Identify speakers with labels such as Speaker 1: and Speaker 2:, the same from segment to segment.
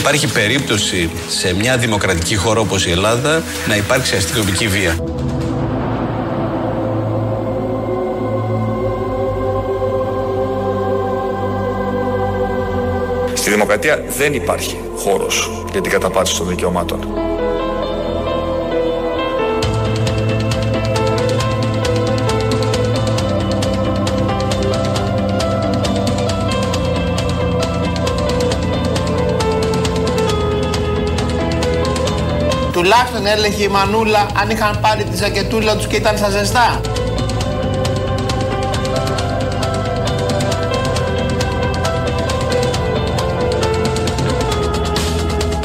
Speaker 1: υπάρχει περίπτωση σε μια δημοκρατική χώρα όπως η Ελλάδα να υπάρξει αστυνομική βία.
Speaker 2: Στη δημοκρατία δεν υπάρχει χώρος για την καταπάτηση των δικαιωμάτων.
Speaker 3: Τουλάχιστον έλεγε η Μανούλα αν είχαν πάρει τη ζακετούλα τους και ήταν στα ζεστά.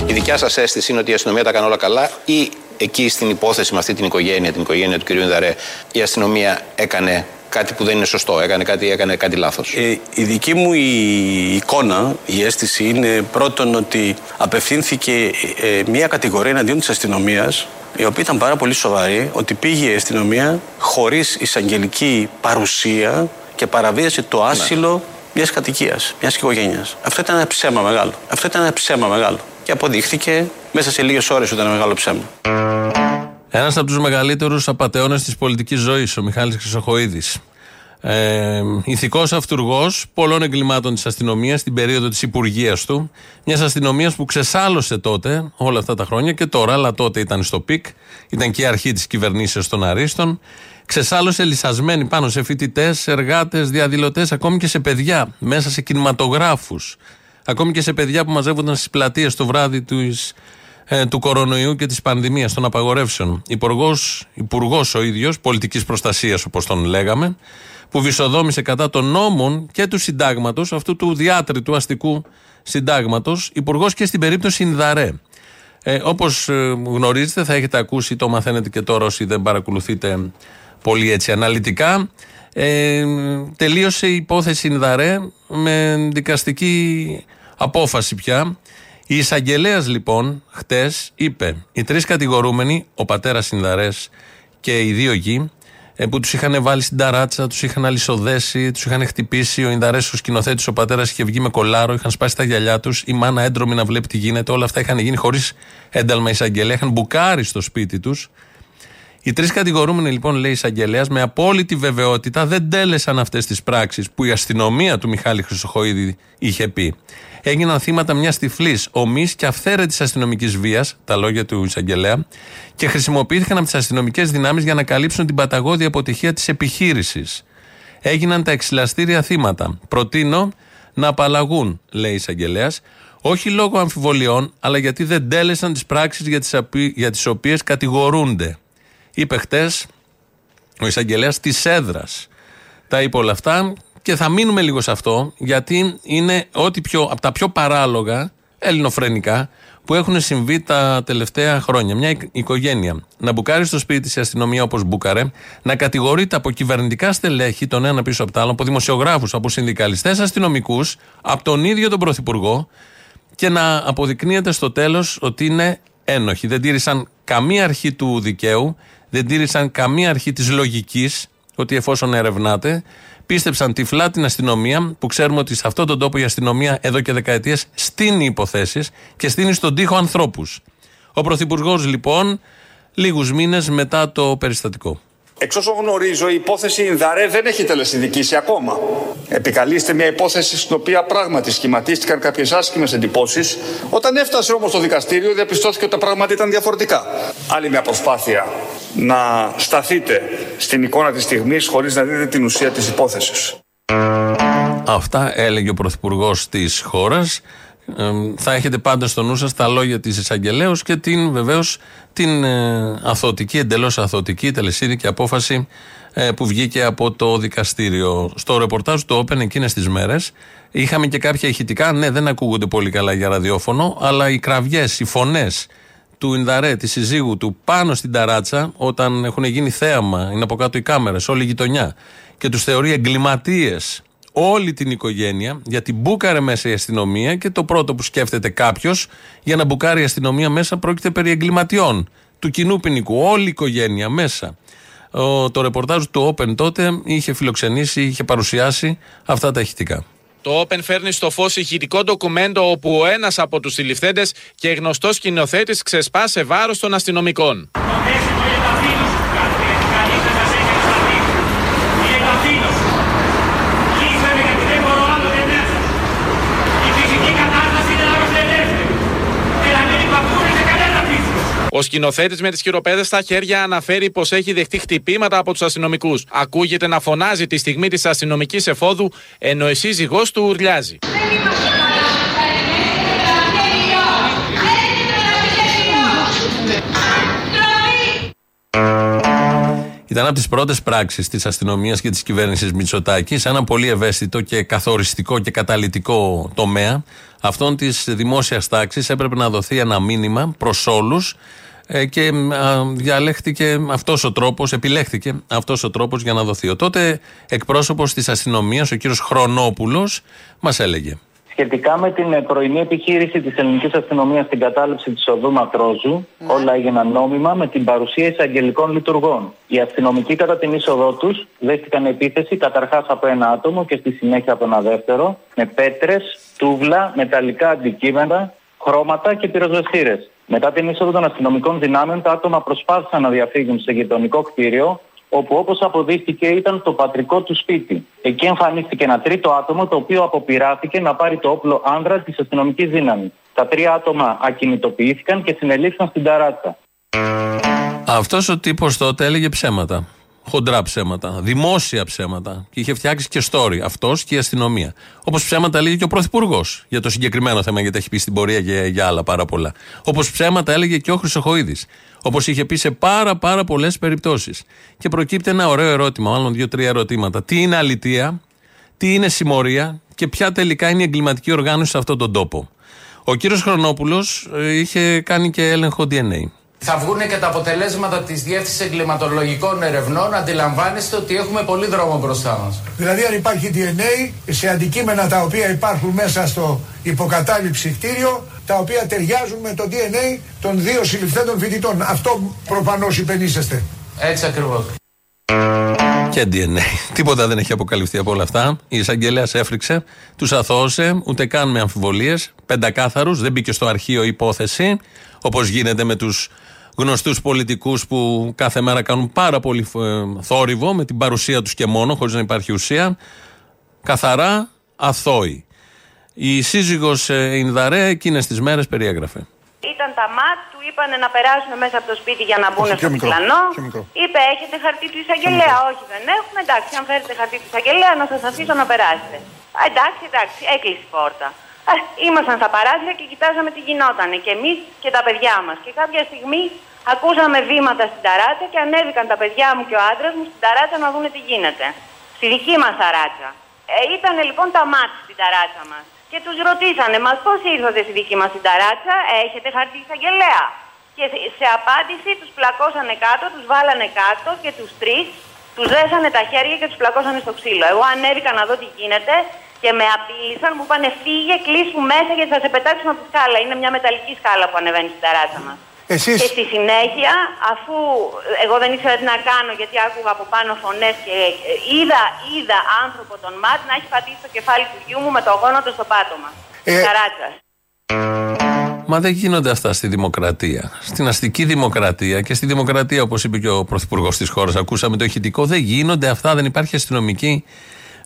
Speaker 1: Η δικιά σας αίσθηση είναι ότι η αστυνομία τα κάνει όλα καλά ή εκεί στην υπόθεση με αυτή την οικογένεια, την οικογένεια του κ. Ινδαρέ, η αστυνομία έκανε κάτι που δεν είναι σωστό, έκανε κάτι, έκανε κάτι λάθος.
Speaker 4: Ε, η δική μου η εικόνα, η αίσθηση είναι πρώτον ότι απευθύνθηκε ε, μια κατηγορία εναντίον της αστυνομίας η οποία ήταν πάρα πολύ σοβαρή, ότι πήγε η αστυνομία χωρίς εισαγγελική παρουσία και παραβίασε το άσυλο μιας κατοικίας, μιας οικογένειας. Αυτό ήταν ένα ψέμα μεγάλο. Αυτό ήταν ένα ψέμα μεγάλο. Και αποδείχθηκε μέσα σε λίγες ώρες ότι ήταν ένα μεγάλο ψέμα.
Speaker 5: Ένας από τους μεγαλύτερους απαταιώνες της πολιτικής ζωής, ο Μιχάλης Χρυσοχοίδης. Ε, Ηθικός αυτούργος πολλών εγκλημάτων της αστυνομίας στην περίοδο της υπουργία του. Μιας αστυνομίας που ξεσάλωσε τότε όλα αυτά τα χρόνια και τώρα, αλλά τότε ήταν στο peak. Ήταν και η αρχή της κυβερνήσεως των Αρίστων. Ξεσάλωσε λυσσασμένη πάνω σε φοιτητές, εργάτες, διαδηλωτές, ακόμη και σε παιδιά, μέσα σε κινηματογράφους. Ακόμη και σε παιδιά που μαζεύονταν στις πλατείες το βράδυ της, ε, του κορονοϊού και της πανδημίας, των απαγορεύσεων. Υπουργός ο ίδιος, πολιτικής προστασίας όπως τον λέγαμε, που βυσοδόμησε κατά των νόμων και του συντάγματος, αυτού του διάτρητου αστικού συντάγματος, υπουργός και στην περίπτωση Ινδαρέ. Ε, Όπως γνωρίζετε, θα έχετε ακούσει, το μαθαίνετε και τώρα όσοι δεν παρακολουθείτε πολύ έτσι αναλυτικά. Ε, τελείωσε η υπόθεση Ινδαρέ με δικαστική απόφαση πια. Η εισαγγελέας λοιπόν χτες είπε: Οι τρεις κατηγορούμενοι, ο πατέρας Ινδαρές και οι δύο γη, ε, που τους είχαν βάλει στην ταράτσα, τους είχαν αλυσοδέσει, τους είχαν χτυπήσει. Ο Ινδαρές, ο σκηνοθέτης, ο πατέρας είχε βγει με κολάρο, είχαν σπάσει τα γυαλιά τους. Η μάνα έντρομη να βλέπει τι γίνεται. Όλα αυτά είχαν γίνει χωρίς ένταλμα εισαγγελέα. Είχαν μπουκάρει στο σπίτι τους. Οι τρεις κατηγορούμενοι, λοιπόν, λέει εισαγγελέας, με απόλυτη βεβαιότητα δεν τέλεσαν αυτές τις πράξεις που η αστυνομία του Μιχάλη Χρυσοχοίδη είχε πει. Έγιναν θύματα μιας τυφλής, ομής και αυθαίρετης αστυνομικής βίας, τα λόγια του εισαγγελέα, και χρησιμοποιήθηκαν από τις αστυνομικές δυνάμεις για να καλύψουν την παταγώδη αποτυχία της επιχείρησης. Έγιναν τα εξυλαστήρια θύματα. Προτείνω να απαλλαγούν, λέει η εισαγγελέας, όχι λόγω αμφιβολιών, αλλά γιατί δεν τέλεσαν τις πράξεις για τις οποίες κατηγορούνται. Είπε χτες ο εισαγγελέας της έδρας. Τα είπε όλα αυτά και θα μείνουμε λίγο σε αυτό, γιατί είναι ό,τι πιο, από τα πιο παράλογα ελληνοφρενικά που έχουν συμβεί τα τελευταία χρόνια. Μια οικογένεια να μπουκάρει στο σπίτι της αστυνομία όπως μπούκαρε, να κατηγορείται από κυβερνητικά στελέχη, τον ένα πίσω από το άλλο, από δημοσιογράφους, από συνδικαλιστές, αστυνομικούς, από τον ίδιο τον Πρωθυπουργό και να αποδεικνύεται στο τέλος ότι είναι ένοχοι. Δεν τήρησαν καμία αρχή του δικαίου, δεν τήρησαν καμία αρχή της λογικής, ότι εφόσον ερευνάτε, πίστεψαν τυφλά την αστυνομία, που ξέρουμε ότι σε αυτόν τον τόπο η αστυνομία εδώ και δεκαετίες στείνει υποθέσεις και στείνει στον τοίχο ανθρώπους. Ο Πρωθυπουργός, λοιπόν, λίγους μήνες μετά το περιστατικό.
Speaker 2: Εξ όσων γνωρίζω, η υπόθεση Ινδαρέ δεν έχει τελεσυνδικήσει ακόμα. Επικαλείστε μια υπόθεση στην οποία πράγματι σχηματίστηκαν κάποιες άσχημες εντυπώσεις. Όταν έφτασε όμως το δικαστήριο, διαπιστώθηκε ότι τα πράγματα ήταν διαφορετικά. Άλλη μια προσπάθεια να σταθείτε στην εικόνα της στιγμής χωρίς να δείτε την ουσία της υπόθεσης.
Speaker 5: Αυτά έλεγε ο Πρωθυπουργός της χώρας. θα έχετε πάντα στο νου σας τα λόγια της εισαγγελέως και την βεβαίως την ε, αθωτική, εντελώς αθωτική τελεσίδικη απόφαση ε, που βγήκε από το δικαστήριο. Στο ρεπορτάζ του Open εκείνες τις μέρες είχαμε και κάποια ηχητικά. Ναι, δεν ακούγονται πολύ καλά για ραδιόφωνο, αλλά οι κραυγές, οι φωνές του Ινδαρέ, τη συζύγου του, πάνω στην ταράτσα, όταν έχουν γίνει θέαμα, είναι από κάτω οι κάμερες, όλη η γειτονιά, και τους θεωρεί εγκληματίες όλη την οικογένεια, γιατί μπούκαρε μέσα η αστυνομία και το πρώτο που σκέφτεται κάποιος για να μπουκάρει η αστυνομία μέσα πρόκειται περί εγκληματιών του κοινού ποινικού. Όλη η οικογένεια μέσα. Ο, το ρεπορτάζ του Open τότε είχε φιλοξενήσει, είχε παρουσιάσει αυτά τα ηχητικά.
Speaker 6: Το Open φέρνει στο φως ηχητικό ντοκουμέντο όπου ο ένας από τους συλληφθέντες και γνωστός σκηνοθέτης ξεσπά σε βάρος των αστυνομικών. Ο σκηνοθέτης με τις χειροπέδες στα χέρια αναφέρει πως έχει δεχτεί χτυπήματα από τους αστυνομικούς. Ακούγεται να φωνάζει τη στιγμή της αστυνομικής εφόδου, ενώ η σύζυγό του ουρλιάζει.
Speaker 5: Ήταν από τις πρώτες πράξεις της αστυνομίας και της κυβέρνησης Μητσοτάκης σε ένα πολύ ευαίσθητο και καθοριστικό και καταλητικό τομέα αυτών της δημόσιας τάξης. Έπρεπε να δοθεί ένα μήνυμα προς όλους ε, και διαλέχθηκε αυτός ο τρόπος, επιλέχθηκε αυτός ο τρόπος για να δοθεί. Ο τότε εκπρόσωπος της αστυνομίας, ο κύριος Χρονόπουλος, μας έλεγε.
Speaker 7: Σχετικά με την πρωινή επιχείρηση της ελληνικής αστυνομίας στην κατάληψη της οδού Ματρόζου, ναι. όλα έγιναν νόμιμα με την παρουσία εισαγγελικών λειτουργών. Οι αστυνομικοί κατά την είσοδό τους δέχτηκαν επίθεση καταρχάς από ένα άτομο και στη συνέχεια από ένα δεύτερο, με πέτρες, τούβλα, μεταλλικά αντικείμενα, χρώματα και πυροσβεστήρες. Μετά την είσοδο των αστυνομικών δυνάμεων, τα άτομα προσπάθησαν να διαφύγουν σε γειτονικό κτίριο, όπου όπως αποδείχθηκε ήταν το πατρικό του σπίτι. Εκεί εμφανίστηκε ένα τρίτο άτομο, το οποίο αποπειράθηκε να πάρει το όπλο άνδρα της αστυνομικής δύναμης. Τα τρία άτομα ακινητοποιήθηκαν και συνελήφθηκαν στην ταράτσα.
Speaker 5: Αυτός ο τύπος τότε έλεγε ψέματα χοντρά ψέματα, δημόσια ψέματα. Και είχε φτιάξει και story αυτός και η αστυνομία. Όπως ψέματα έλεγε και ο Πρωθυπουργός για το συγκεκριμένο θέμα, γιατί έχει πει στην πορεία και για άλλα πάρα πολλά. Όπως ψέματα έλεγε και ο Χρυσοχοίδης. Όπως είχε πει σε πάρα πάρα πολλές περιπτώσεις. Και προκύπτει ένα ωραίο ερώτημα, μάλλον δύο-τρία ερωτήματα. Τι είναι αλητεία, τι είναι συμμορία και ποια τελικά είναι η εγκληματική οργάνωση σε αυτόν τον τόπο. Ο κύριος Χρονόπουλος ε, είχε κάνει και έλεγχο DNA
Speaker 8: θα βγουν και τα αποτελέσματα της Διεύθυνσης Εγκληματολογικών Ερευνών. Αντιλαμβάνεστε ότι έχουμε πολύ δρόμο μπροστά μας.
Speaker 9: Δηλαδή, αν υπάρχει DNA σε αντικείμενα τα οποία υπάρχουν μέσα στο υποκατάληψη κτίριο, τα οποία ταιριάζουν με το DNA των δύο συλληφθέντων φοιτητών. Αυτό προφανώς υπενήσεστε.
Speaker 8: Έτσι ακριβώς.
Speaker 5: Και DNA. Τίποτα δεν έχει αποκαλυφθεί από όλα αυτά. Η εισαγγελέα έφρυξε, τους αθώωσε, ούτε καν με αμφιβολίες. Πεντακάθαρους, δεν μπήκε στο αρχείο υπόθεση, όπως γίνεται με τους γνωστούς πολιτικούς που κάθε μέρα κάνουν πάρα πολύ ε, θόρυβο με την παρουσία τους και μόνο, χωρίς να υπάρχει ουσία. Καθαρά αθώοι. Η σύζυγος ε, Ινδαρέ εκείνες τις μέρες περιέγραφε.
Speaker 10: Ήταν τα ΜΑΤ, του είπαν να περάσουν μέσα από το σπίτι για να μπουν στο πλανό. Είπε: Έχετε χαρτί του εισαγγελέα. Όχι, δεν έχουμε. Εντάξει, αν φέρετε χαρτί του εισαγγελέα, να σας αφήσω να περάσετε. εντάξει, εντάξει, έκλεισε η πόρτα. Ε, ήμασταν στα παράθυρα και κοιτάζαμε τι γινόταν και εμείς και τα παιδιά μας. Και κάποια στιγμή ακούσαμε βήματα στην ταράτσα και ανέβηκαν τα παιδιά μου και ο άντρας μου στην ταράτσα να δουν τι γίνεται. Στη δική μας ταράτσα. Ε, ήταν λοιπόν τα μάτια στην ταράτσα μας. Και τους ρωτήσανε, μας πώς ήρθατε στη δική μας την ταράτσα, έχετε χαρτί εισαγγελέα. Και σε απάντηση τους πλακώσανε κάτω, τους βάλανε κάτω και τους τρεις τους δέσανε τα χέρια και τους πλακώσανε στο ξύλο. Εγώ ανέβηκα να δω τι γίνεται και με απείλησαν, μου είπανε φύγε, κλείσου μέσα γιατί θα σε πετάξουμε από τη σκάλα. Είναι μια μεταλλική σκάλα που ανεβαίνει στην ταράτσα μας.
Speaker 9: Εσείς...
Speaker 10: Και στη συνέχεια, αφού εγώ δεν ήξερα τι να κάνω γιατί άκουγα από πάνω φωνές και είδα, είδα άνθρωπο τον ΜΑΤ να έχει πατήσει το κεφάλι του γιού μου με το γόνατο στο πάτωμα. Ε... Ταράτσα.
Speaker 5: Μα δεν γίνονται αυτά στη δημοκρατία. Στην αστική δημοκρατία και στη δημοκρατία, όπως είπε και ο πρωθυπουργός της χώρας, ακούσαμε το ηχητικό, δεν γίνονται αυτά, δεν υπάρχει αστυνομική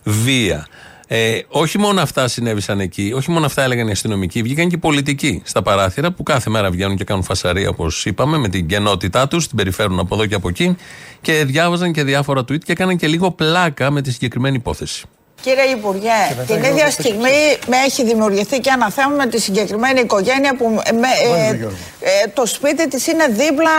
Speaker 5: βία. Ε, όχι μόνο αυτά συνέβησαν εκεί, όχι μόνο αυτά έλεγαν οι αστυνομικοί, βγήκαν και οι πολιτικοί στα παράθυρα που κάθε μέρα βγαίνουν και κάνουν φασαρία όπως είπαμε, με την γενότητά τους, την περιφέρουν από εδώ και από εκεί και διάβαζαν και διάφορα tweet και έκαναν και λίγο πλάκα με τη συγκεκριμένη υπόθεση.
Speaker 11: Κύριε Υπουργέ, την ίδια στιγμή με έχει δημιουργηθεί και ένα θέμα με τη συγκεκριμένη οικογένεια που ε, ε, το σπίτι της είναι δίπλα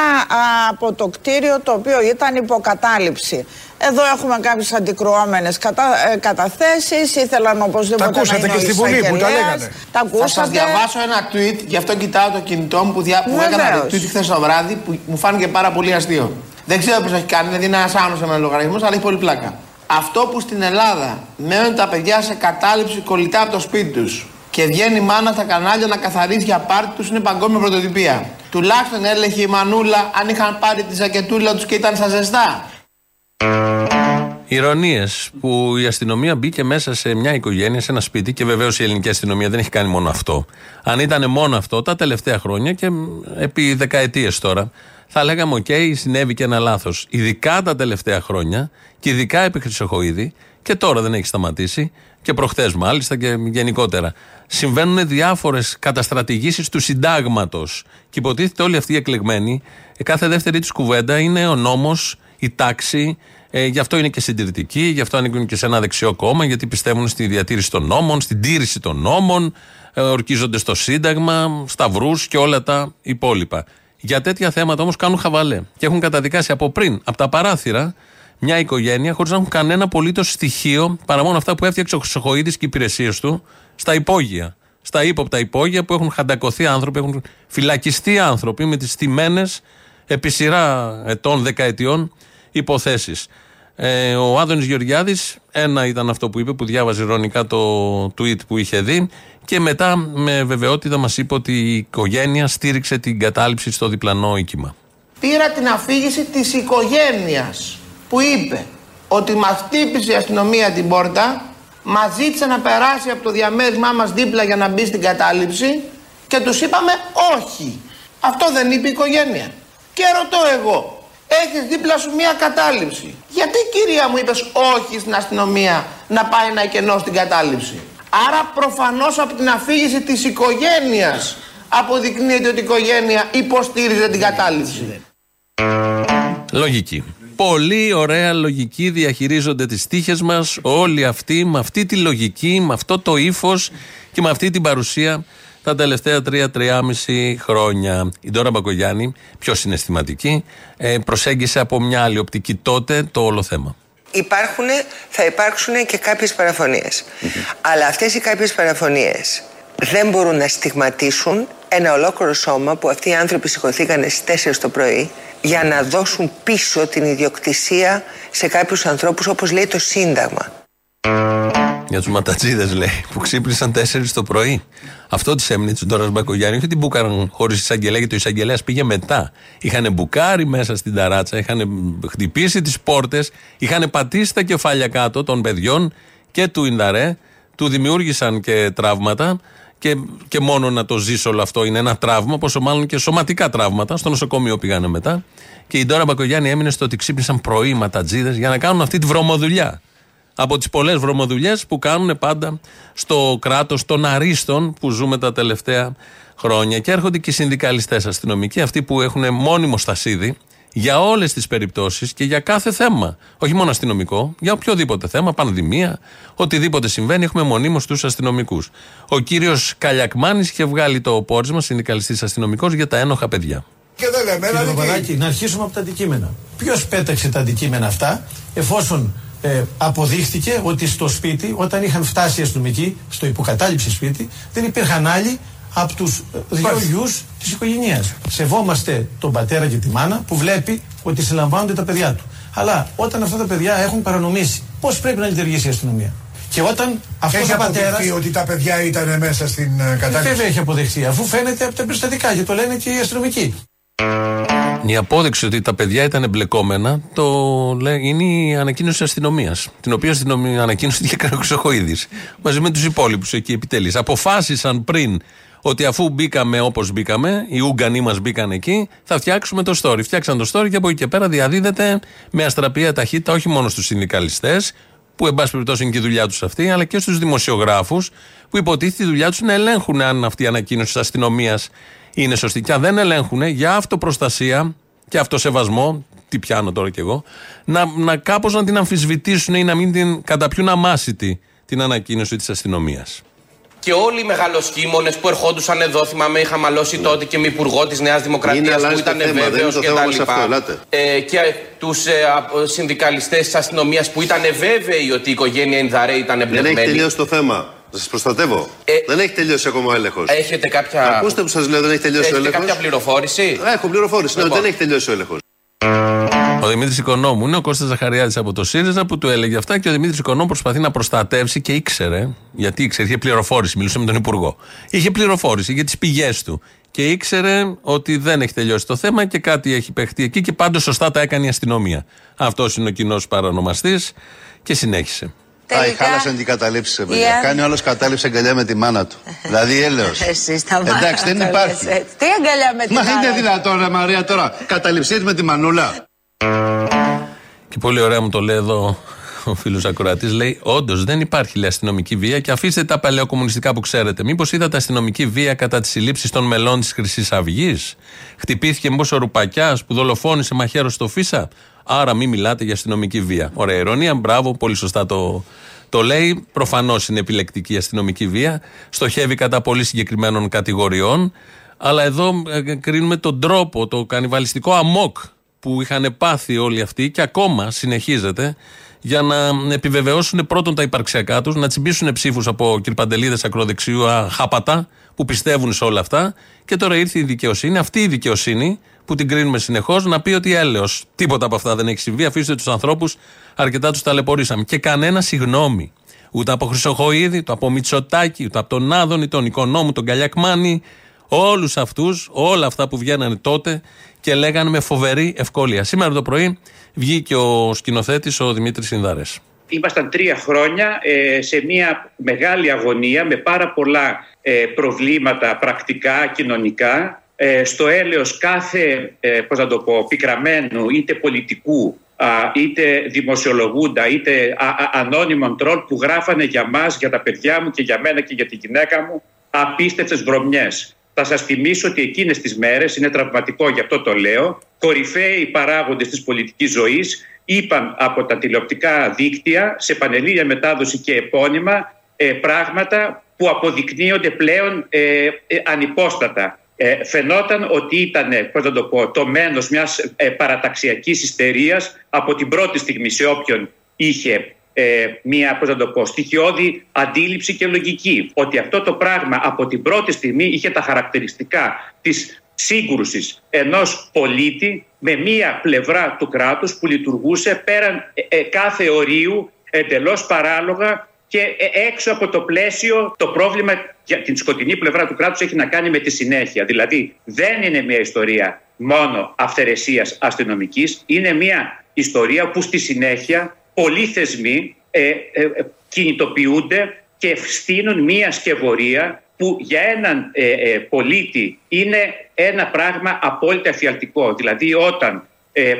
Speaker 11: από το κτίριο το οποίο ήταν υποκατάληψη. Εδώ έχουμε κάποιε αντικρουόμενες κατα, ε, καταθέσεις. Ήθελαν οπωσδήποτε.
Speaker 9: Τα ακούσατε και στη Βουλή που τα λέγανε.
Speaker 11: Τα ακούσατε.
Speaker 3: Θα σας διαβάσω ένα tweet, γι' αυτό κοιτάω το κινητό μου που, δια, που έκανα tweet χθες το βράδυ που μου φάνηκε πάρα πολύ αστείο. Δεν ξέρω ποιος έχει κάνει, δηλαδή είναι ένας άνω με λογαριασμό, αλλά έχει πολύ πλάκα. Αυτό που στην Ελλάδα μένουν τα παιδιά σε κατάληψη κολλητά από το σπίτι τους και βγαίνει η μάνα στα κανάλια να καθαρίζει για πάρτι τους είναι παγκόσμια πρωτοτυπία. Τουλάχιστον έλεγε η Μανούλα αν είχαν πάρει τη ζακετούλα τους και ήταν στα ζεστά.
Speaker 5: Ηρωνίες που η αστυνομία μπήκε μέσα σε μια οικογένεια, σε ένα σπίτι και βεβαίως η ελληνική αστυνομία δεν έχει κάνει μόνο αυτό. Αν ήταν μόνο αυτό τα τελευταία χρόνια και επί δεκαετίες τώρα, θα λέγαμε: Οκ, συνέβη και ένα λάθος. Ειδικά τα τελευταία χρόνια και ειδικά επί Χρυσοχοίδη και τώρα δεν έχει σταματήσει και προχθές μάλιστα και γενικότερα. Συμβαίνουν διάφορες καταστρατηγήσεις του συντάγματος. Και υποτίθεται όλοι αυτοί οι εκλεγμένοι, κάθε δεύτερή τους κουβέντα είναι ο νόμος, η τάξη, ε, γι' αυτό είναι και συντηρητικοί, γι' αυτό ανήκουν και σε ένα δεξιό κόμμα, γιατί πιστεύουν στη διατήρηση των νόμων, στην τήρηση των νόμων, ε, ορκίζονται στο Σύνταγμα, σταυρούς και όλα τα υπόλοιπα. Για τέτοια θέματα όμως κάνουν χαβαλέ και έχουν καταδικάσει από πριν, από τα παράθυρα, μια οικογένεια χωρίς να έχουν κανένα απολύτως στοιχείο παρά μόνο αυτά που έφτιαξε ο Χρυσοχοίδης και οι υπηρεσίες του στα υπόγεια. Στα ύποπτα υπόγεια που έχουν χαντακωθεί άνθρωποι, έχουν φυλακιστεί άνθρωποι με τις τιμένε επί σειρά ετών, δεκαετιών υποθέσεις. Ε, ο Άδωνης Γεωργιάδης, ένα ήταν αυτό που είπε, που διάβαζε ηρωνικά το tweet που είχε δει, και μετά με βεβαιότητα μας είπε ότι η οικογένεια στήριξε την κατάληψη στο διπλανό οίκημα.
Speaker 3: Πήρα την αφήγηση της οικογένειας που είπε ότι μας χτύπησε η αστυνομία την πόρτα, μας ζήτησε να περάσει από το διαμέρισμά μας δίπλα για να μπει στην κατάληψη και τους είπαμε όχι. Αυτό δεν είπε η οικογένεια. Και ρωτώ εγώ, έχεις δίπλα σου μία κατάληψη. Γιατί κυρία μου είπες όχι στην αστυνομία να πάει ένα κενό στην κατάληψη; Άρα προφανώς από την αφήγηση της οικογένειας αποδεικνύεται ότι η οικογένεια υποστήριζε την κατάληψη.
Speaker 5: Λογική. Πολύ ωραία λογική διαχειρίζονται τις τύχες μας όλοι αυτοί με αυτή τη λογική, με αυτό το ύφος και με αυτή την παρουσία τα τελευταία τρία-τριάμιση χρόνια. Η Ντόρα Μπακογιάννη, πιο συναισθηματική, ε, προσέγγισε από μια άλλη οπτική τότε το όλο θέμα.
Speaker 12: Υπάρχουν, θα υπάρξουν και κάποιες Αλλά αυτές οι κάποιες παραφωνίες δεν μπορούν να στιγματίσουν ένα ολόκληρο σώμα που αυτοί οι άνθρωποι σηκωθήκαν στις 4 το πρωί για να δώσουν πίσω την ιδιοκτησία σε κάποιους ανθρώπους όπως λέει το Σύνταγμα.
Speaker 5: Για τους ματατζίδες λέει, που ξύπνησαν 4 το πρωί. Αυτό της έμεινε της Ντόρας Μπακογιάννη. Όχι την μπούκαραν χωρίς εισαγγελέα, γιατί ο εισαγγελέας πήγε μετά. Είχαν μπουκάρει μέσα στην ταράτσα, είχαν χτυπήσει τις πόρτες, είχαν πατήσει τα κεφάλια κάτω των παιδιών και του Ινδαρέ. Του δημιούργησαν και τραύματα. Και, και μόνο να το ζήσει όλο αυτό είναι ένα τραύμα, πόσο μάλλον και σωματικά τραύματα. Στο νοσοκομείο πήγανε μετά. Και η Ντόρα Μπακογιάννη έμεινε στο ότι ξύπνησαν πρωί ματατζίδες για να κάνουν αυτή τη βρωμοδουλειά από τις πολλές βρωμοδουλειές που κάνουν πάντα στο κράτος των αρίστων που ζούμε τα τελευταία χρόνια. Και έρχονται και οι συνδικαλιστές αστυνομικοί, αυτοί που έχουν μόνιμο στασίδι για όλες τις περιπτώσεις και για κάθε θέμα. Όχι μόνο αστυνομικό, για οποιοδήποτε θέμα, πανδημία, οτιδήποτε συμβαίνει, έχουμε μονίμως τους αστυνομικούς. Ο κύριος Καλιακμάνης είχε βγάλει το πόρισμα, συνδικαλιστής αστυνομικός, για τα ένοχα παιδιά.
Speaker 9: Και δεν λέμε,
Speaker 13: Κύριε να αρχίσουμε από τα αντικείμενα. Ποιος πέταξε τα αντικείμενα αυτά, εφόσον ε, αποδείχθηκε ότι στο σπίτι, όταν είχαν φτάσει οι αστυνομικοί, στο υποκατάληψη σπίτι, δεν υπήρχαν άλλοι από τους ε, δύο γιους της οικογένειας. Σεβόμαστε τον πατέρα και τη μάνα που βλέπει ότι συλλαμβάνονται τα παιδιά του. Αλλά όταν αυτά τα παιδιά έχουν παρανομήσει, πώς πρέπει να λειτουργήσει η αστυνομία; Και όταν αυτός
Speaker 9: ο πατέρα. Έχει ότι τα παιδιά ήταν μέσα στην ε, κατάληψη.
Speaker 13: Βέβαια έχει αποδεχθεί, αφού φαίνεται από τα περιστατικά και το λένε και οι αστυνομικοί.
Speaker 5: Η απόδειξη ότι τα παιδιά ήταν εμπλεκόμενα το, είναι η ανακοίνωση τη αστυνομίας. Την οποία αστυνομία ανακοίνωσε και ο Χρυσοχοίδη. Μαζί με τους υπόλοιπους εκεί επιτελεί. Αποφάσισαν πριν ότι αφού μπήκαμε όπως μπήκαμε, οι Ούγγανοι μας μπήκαν εκεί, θα φτιάξουμε το story. Φτιάξαν το story και από εκεί και πέρα διαδίδεται με αστραπία ταχύτητα όχι μόνο στους συνδικαλιστές, που εν πάση περιπτώσει είναι και η δουλειά τους αυτή, αλλά και στους δημοσιογράφους, που υποτίθεται η δουλειά τους να ελέγχουν αν αυτή η ανακοίνωση της αστυνομίας είναι σωστή. Και αν δεν ελέγχουν για αυτοπροστασία και αυτοσεβασμό, τι πιάνω τώρα κι εγώ, να, να κάπως να την αμφισβητήσουν ή να μην την καταπιούν αμάσιτη την ανακοίνωση της αστυνομίας.
Speaker 14: Και όλοι οι μεγαλοσχήμονε που ερχόντουσαν εδώ, θυμάμαι, είχα μαλώσει ναι. τότε και με υπουργό της Νέας Δημοκρατίας που ήταν βέβαιος κτλ. Ε, και τους ε, συνδικαλιστές της αστυνομίας που ήταν βέβαιοι ότι η οικογένεια Ινδαρέ ήταν εμπλεκμένη.
Speaker 15: Δεν έχει τελειώσει το θέμα. Σας προστατεύω. Ε, δεν έχει τελειώσει ακόμα ο έλεγχος.
Speaker 14: Έχετε κάποια.
Speaker 15: Ακούστε που σας λέω, δεν έχει τελειώσει
Speaker 14: Έχετε
Speaker 15: ο έλεγχος.
Speaker 14: κάποια πληροφόρηση;
Speaker 15: Έχω πληροφόρηση. Ναι, δεν έχει τελειώσει ο έλεγχος.
Speaker 5: Ο Δημήτρης Οικονόμου είναι ο Κώστας Ζαχαριάδης από το ΣΥΡΙΖΑ που του έλεγε αυτά και ο Δημήτρης Οικονόμου προσπαθεί να προστατεύσει και ήξερε, γιατί ήξερε, είχε πληροφόρηση, μιλούσε με τον Υπουργό. Είχε πληροφόρηση για τις πηγές του. Και ήξερε ότι δεν έχει τελειώσει το θέμα και κάτι έχει παιχτεί εκεί και πάντως σωστά τα έκανε η αστυνομία. Αυτός είναι ο κοινός παρανομαστής και συνέχισε.
Speaker 15: Τελικά... χάλασε την καταλήψη παιδιά. Κάνει όλο κατάληψη αγκαλιά με τη μάνα του. δηλαδή έλεος.
Speaker 11: Εσύ τα
Speaker 15: Εντάξει, δεν υπάρχει.
Speaker 11: Τι αγκαλιά με τη
Speaker 15: Μα
Speaker 11: μάνα.
Speaker 15: Μα είναι δυνατόν, ρε Μαρία, τώρα. Καταληψίες με τη μανούλα.
Speaker 5: Και πολύ ωραία μου το λέει εδώ ο φίλος Ακροατής. Λέει: Όντως δεν υπάρχει λέει, αστυνομική βία και αφήστε τα παλαιοκομμουνιστικά που ξέρετε. Μήπως είδατε αστυνομική βία κατά τι συλλήψει των μελών της Χρυσής Αυγής; Χτυπήθηκε μήπως ο Ρουπακιάς που δολοφόνησε μαχαίρος στο Φίσα. Άρα μην μιλάτε για αστυνομική βία. Ωραία ηρωνία, μπράβο, πολύ σωστά το, το λέει. Προφανώς είναι επιλεκτική η αστυνομική βία. Στοχεύει κατά πολύ συγκεκριμένων κατηγοριών. Αλλά εδώ ε, κρίνουμε τον τρόπο, το κανιβαλιστικό αμόκ που είχαν πάθει όλοι αυτοί και ακόμα συνεχίζεται για να επιβεβαιώσουν πρώτον τα υπαρξιακά τους, να τσιμπήσουν ψήφους από κυρπαντελίδες ακροδεξιού χάπατα που πιστεύουν σε όλα αυτά. Και τώρα ήρθε η δικαιοσύνη, αυτή η δικαιοσύνη που την κρίνουμε συνεχώς, να πει ότι έλεος. Τίποτα από αυτά δεν έχει συμβεί. Αφήστε τους ανθρώπους, αρκετά τους ταλαιπωρήσαμε. Και κανένα συγγνώμη. Ούτε από Χρυσοχοίδη, ούτε από Μητσοτάκη, ούτε από τον Άδωνη, τον Οικονόμου, τον Καλιακμάνη. Όλους αυτούς, όλα αυτά που βγαίνανε τότε και λέγανε με φοβερή ευκολία. Σήμερα το πρωί βγήκε ο σκηνοθέτης, ο Δημήτρης Ινδαρέ.
Speaker 16: Ήμασταν τρία χρόνια ε, σε μια μεγάλη αγωνία με πάρα πολλά ε, προβλήματα πρακτικά, κοινωνικά. Ε, στο έλεος κάθε, πώς να το πω, πικραμένου είτε πολιτικού είτε δημοσιολογούντα είτε ανώνυμων τρόλ που γράφανε για μας, για τα παιδιά μου και για μένα και για τη γυναίκα μου απίστευτες βρωμιές. Θα σας θυμίσω ότι εκείνες τις μέρες, είναι τραυματικό γι' αυτό το λέω, κορυφαίοι παράγοντες της πολιτικής ζωής είπαν από τα τηλεοπτικά δίκτυα σε πανελλήνια μετάδοση και επώνυμα ε, πράγματα που αποδεικνύονται πλέον ε, ε, ανυπόστατα. Ε, φαινόταν ότι ήταν, πώς να το πω, το μένος μιας ε, παραταξιακής ιστερίας από την πρώτη στιγμή σε όποιον είχε ε, μια πώς να το πω, στοιχειώδη αντίληψη και λογική. Ότι αυτό το πράγμα από την πρώτη στιγμή είχε τα χαρακτηριστικά της σύγκρουσης ενός πολίτη με μία πλευρά του κράτους που λειτουργούσε πέραν ε, κάθε ορίου εντελώς παράλογα και έξω από το πλαίσιο το πρόβλημα για την σκοτεινή πλευρά του κράτους έχει να κάνει με τη συνέχεια. Δηλαδή δεν είναι μια ιστορία μόνο αυθαιρεσίας αστυνομικής, είναι μια ιστορία που στη συνέχεια πολλοί θεσμοί ε, ε, κινητοποιούνται και στείνουν μια σκευωρία που για έναν ε, πολίτη είναι ένα πράγμα απόλυτα εφιαλτικό. Δηλαδή όταν ε,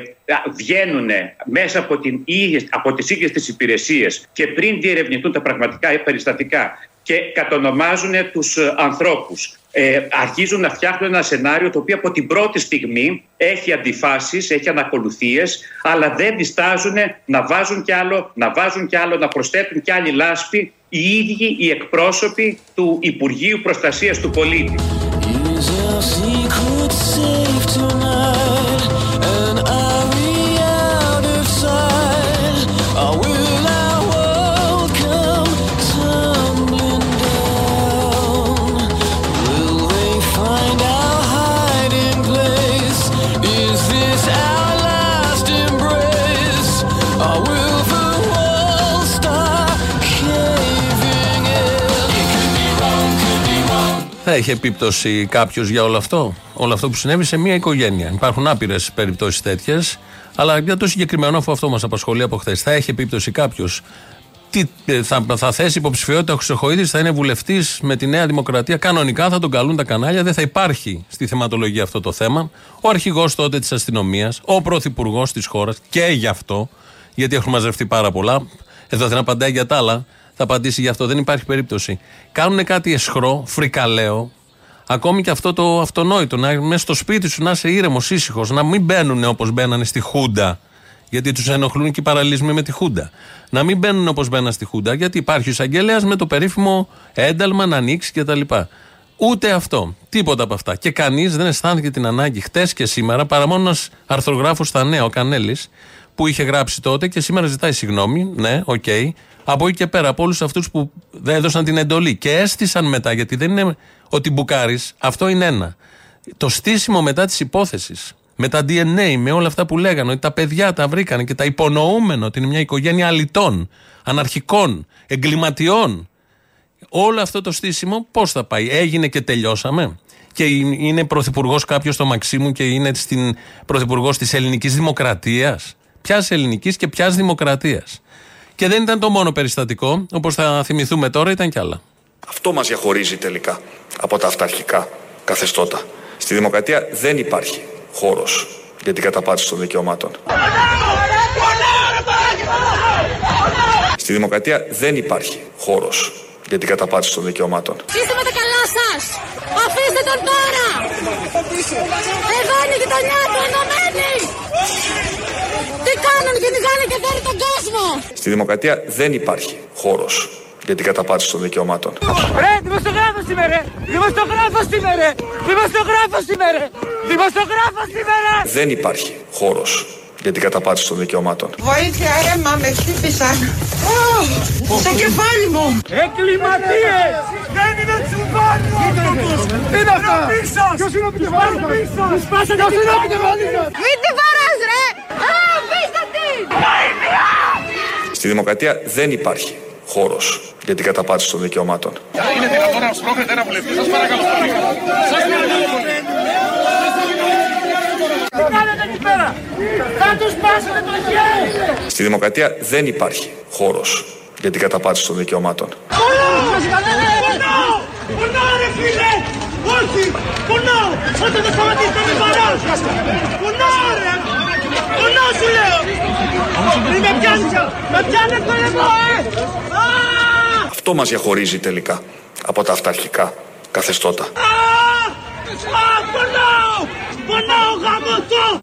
Speaker 16: βγαίνουν μέσα από, την, από τις ίδιες τις υπηρεσίες και πριν διερευνηθούν τα πραγματικά περιστατικά και κατονομάζουν τους ανθρώπους. Ε, αρχίζουν να φτιάχνουν ένα σενάριο το οποίο από την πρώτη στιγμή έχει αντιφάσεις, έχει ανακολουθίες αλλά δεν διστάζουν να βάζουν κι άλλο, να βάζουν κι άλλο, να προσθέτουν κι άλλη λάσπη οι ίδιοι οι εκπρόσωποι του Υπουργείου Προστασίας του Πολίτη.
Speaker 5: Θα έχει επίπτωση κάποιος για όλο αυτό; Όλο αυτό που συνέβη σε μια οικογένεια. Υπάρχουν άπειρες περιπτώσεις τέτοιες. Αλλά για το συγκεκριμένο, αφού αυτό μας απασχολεί από χθες, θα έχει επίπτωση κάποιος; Ε, θα, θα θέσει υποψηφιότητα ο Χρυσοχοίδης, θα είναι βουλευτής με τη Νέα Δημοκρατία; Κανονικά θα τον καλούν τα κανάλια, δεν θα υπάρχει στη θεματολογία αυτό το θέμα. Ο αρχηγός τότε της αστυνομίας, ο πρωθυπουργός της χώρας και γι' αυτό, γιατί έχουν μαζευτεί πάρα πολλά. Εδώ δεν απαντάει για τα άλλα θα απαντήσει γι' αυτό. Δεν υπάρχει περίπτωση. Κάνουν κάτι εσχρό, φρικαλαίο, ακόμη και αυτό το αυτονόητο. Να μέσα στο σπίτι σου να είσαι ήρεμος, ήσυχος, να μην μπαίνουν όπως μπαίνανε στη Χούντα. Γιατί τους ενοχλούν και οι παραλυσμοί με τη Χούντα. Να μην μπαίνουν όπως μπαίναν στη Χούντα, γιατί υπάρχει ο εισαγγελέας με το περίφημο ένταλμα να ανοίξει κτλ. Ούτε αυτό. Τίποτα από αυτά. Και κανείς δεν αισθάνθηκε την ανάγκη χτες και σήμερα παρά μόνος ένα αρθρογράφος στα νέα, ο Κανέλης, που είχε γράψει τότε και σήμερα ζητάει συγγνώμη. Ναι, OK. Okay, από εκεί και πέρα, από όλους αυτούς που δεν έδωσαν την εντολή και έστησαν μετά, γιατί δεν είναι ότι μπουκάρεις, αυτό είναι ένα. Το στήσιμο μετά της υπόθεσης με τα DNA, με όλα αυτά που λέγανε, ότι τα παιδιά τα βρήκανε και το υπονοούμενο ότι είναι μια οικογένεια αλητών, αναρχικών, εγκληματιών. Όλο αυτό το στήσιμο πώς θα πάει, έγινε και τελειώσαμε. Και είναι πρωθυπουργός κάποιος στο Μαξίμου και είναι στην πρωθυπουργός της ελληνικής δημοκρατίας. Ποια ελληνικής και ποια δημοκρατίας. Και δεν ήταν το μόνο περιστατικό, όπως θα θυμηθούμε τώρα, ήταν κι άλλα.
Speaker 2: Αυτό μας διαχωρίζει τελικά από τα αυταρχικά καθεστώτα. Στη δημοκρατία δεν υπάρχει χώρος για την καταπάτηση των δικαιωμάτων. Στη δημοκρατία δεν υπάρχει χώρος για την καταπάτηση των δικαιωμάτων.
Speaker 17: Είστε με τα καλά σας! Αφήστε τον τώρα! Εδώ είναι η γειτονιά του ενωμένη! Τι κάνουν, κυνηγάνε και φέρει τον κόσμο!
Speaker 2: Στη δημοκρατία δεν υπάρχει χώρος για την καταπάτηση των δικαιωμάτων.
Speaker 17: Ρε, δημοσιογράφος είμαι ρε! Δημοσιογράφος είμαι ρε! Δημοσιογράφος είμαι ρε! Δημοσιογράφος είμαι ρε!
Speaker 2: Δεν υπάρχει χώρος για την καταπάτηση των δικαιωμάτων.
Speaker 11: Βοήθεια, αίμα, με χτύπησαν. Στο κεφάλι μου.
Speaker 17: Εγκληματίες! Δεν είναι τσουμπάνι Τι είναι αυτά! Ποιος είναι ο επικεφαλής σας! Ποιος είναι ο επικεφαλής σας! Μην τη βαράς ρε! Α, πείστε την!
Speaker 2: Στη δημοκρατία δεν υπάρχει χώρος για την καταπάτηση των δικαιωμάτων.
Speaker 17: Είναι δυνατόν να σπρώχνετε ένα βουλευτή, σας παρακαλώ πολύ. Σας παρακαλώ τι κάνετε εκεί πέρα! Θα τους πάσετε το χέρι!
Speaker 2: Στη δημοκρατία δεν υπάρχει χώρος για την καταπάτηση των δικαιωμάτων.
Speaker 17: Πονάω! Πονάω ρε φίλε! Όχι! Πονάω! Όταν δεν σταματήσει θα με παράω! Πονάω ρε! Πονάω σου λέω! Μην με πιάνεις! Με πιάνεις το λαιμό, ε!
Speaker 2: Αυτό μας διαχωρίζει τελικά από τα αυταρχικά καθεστώτα.
Speaker 17: Πονάω! Πονάω γαμωτό!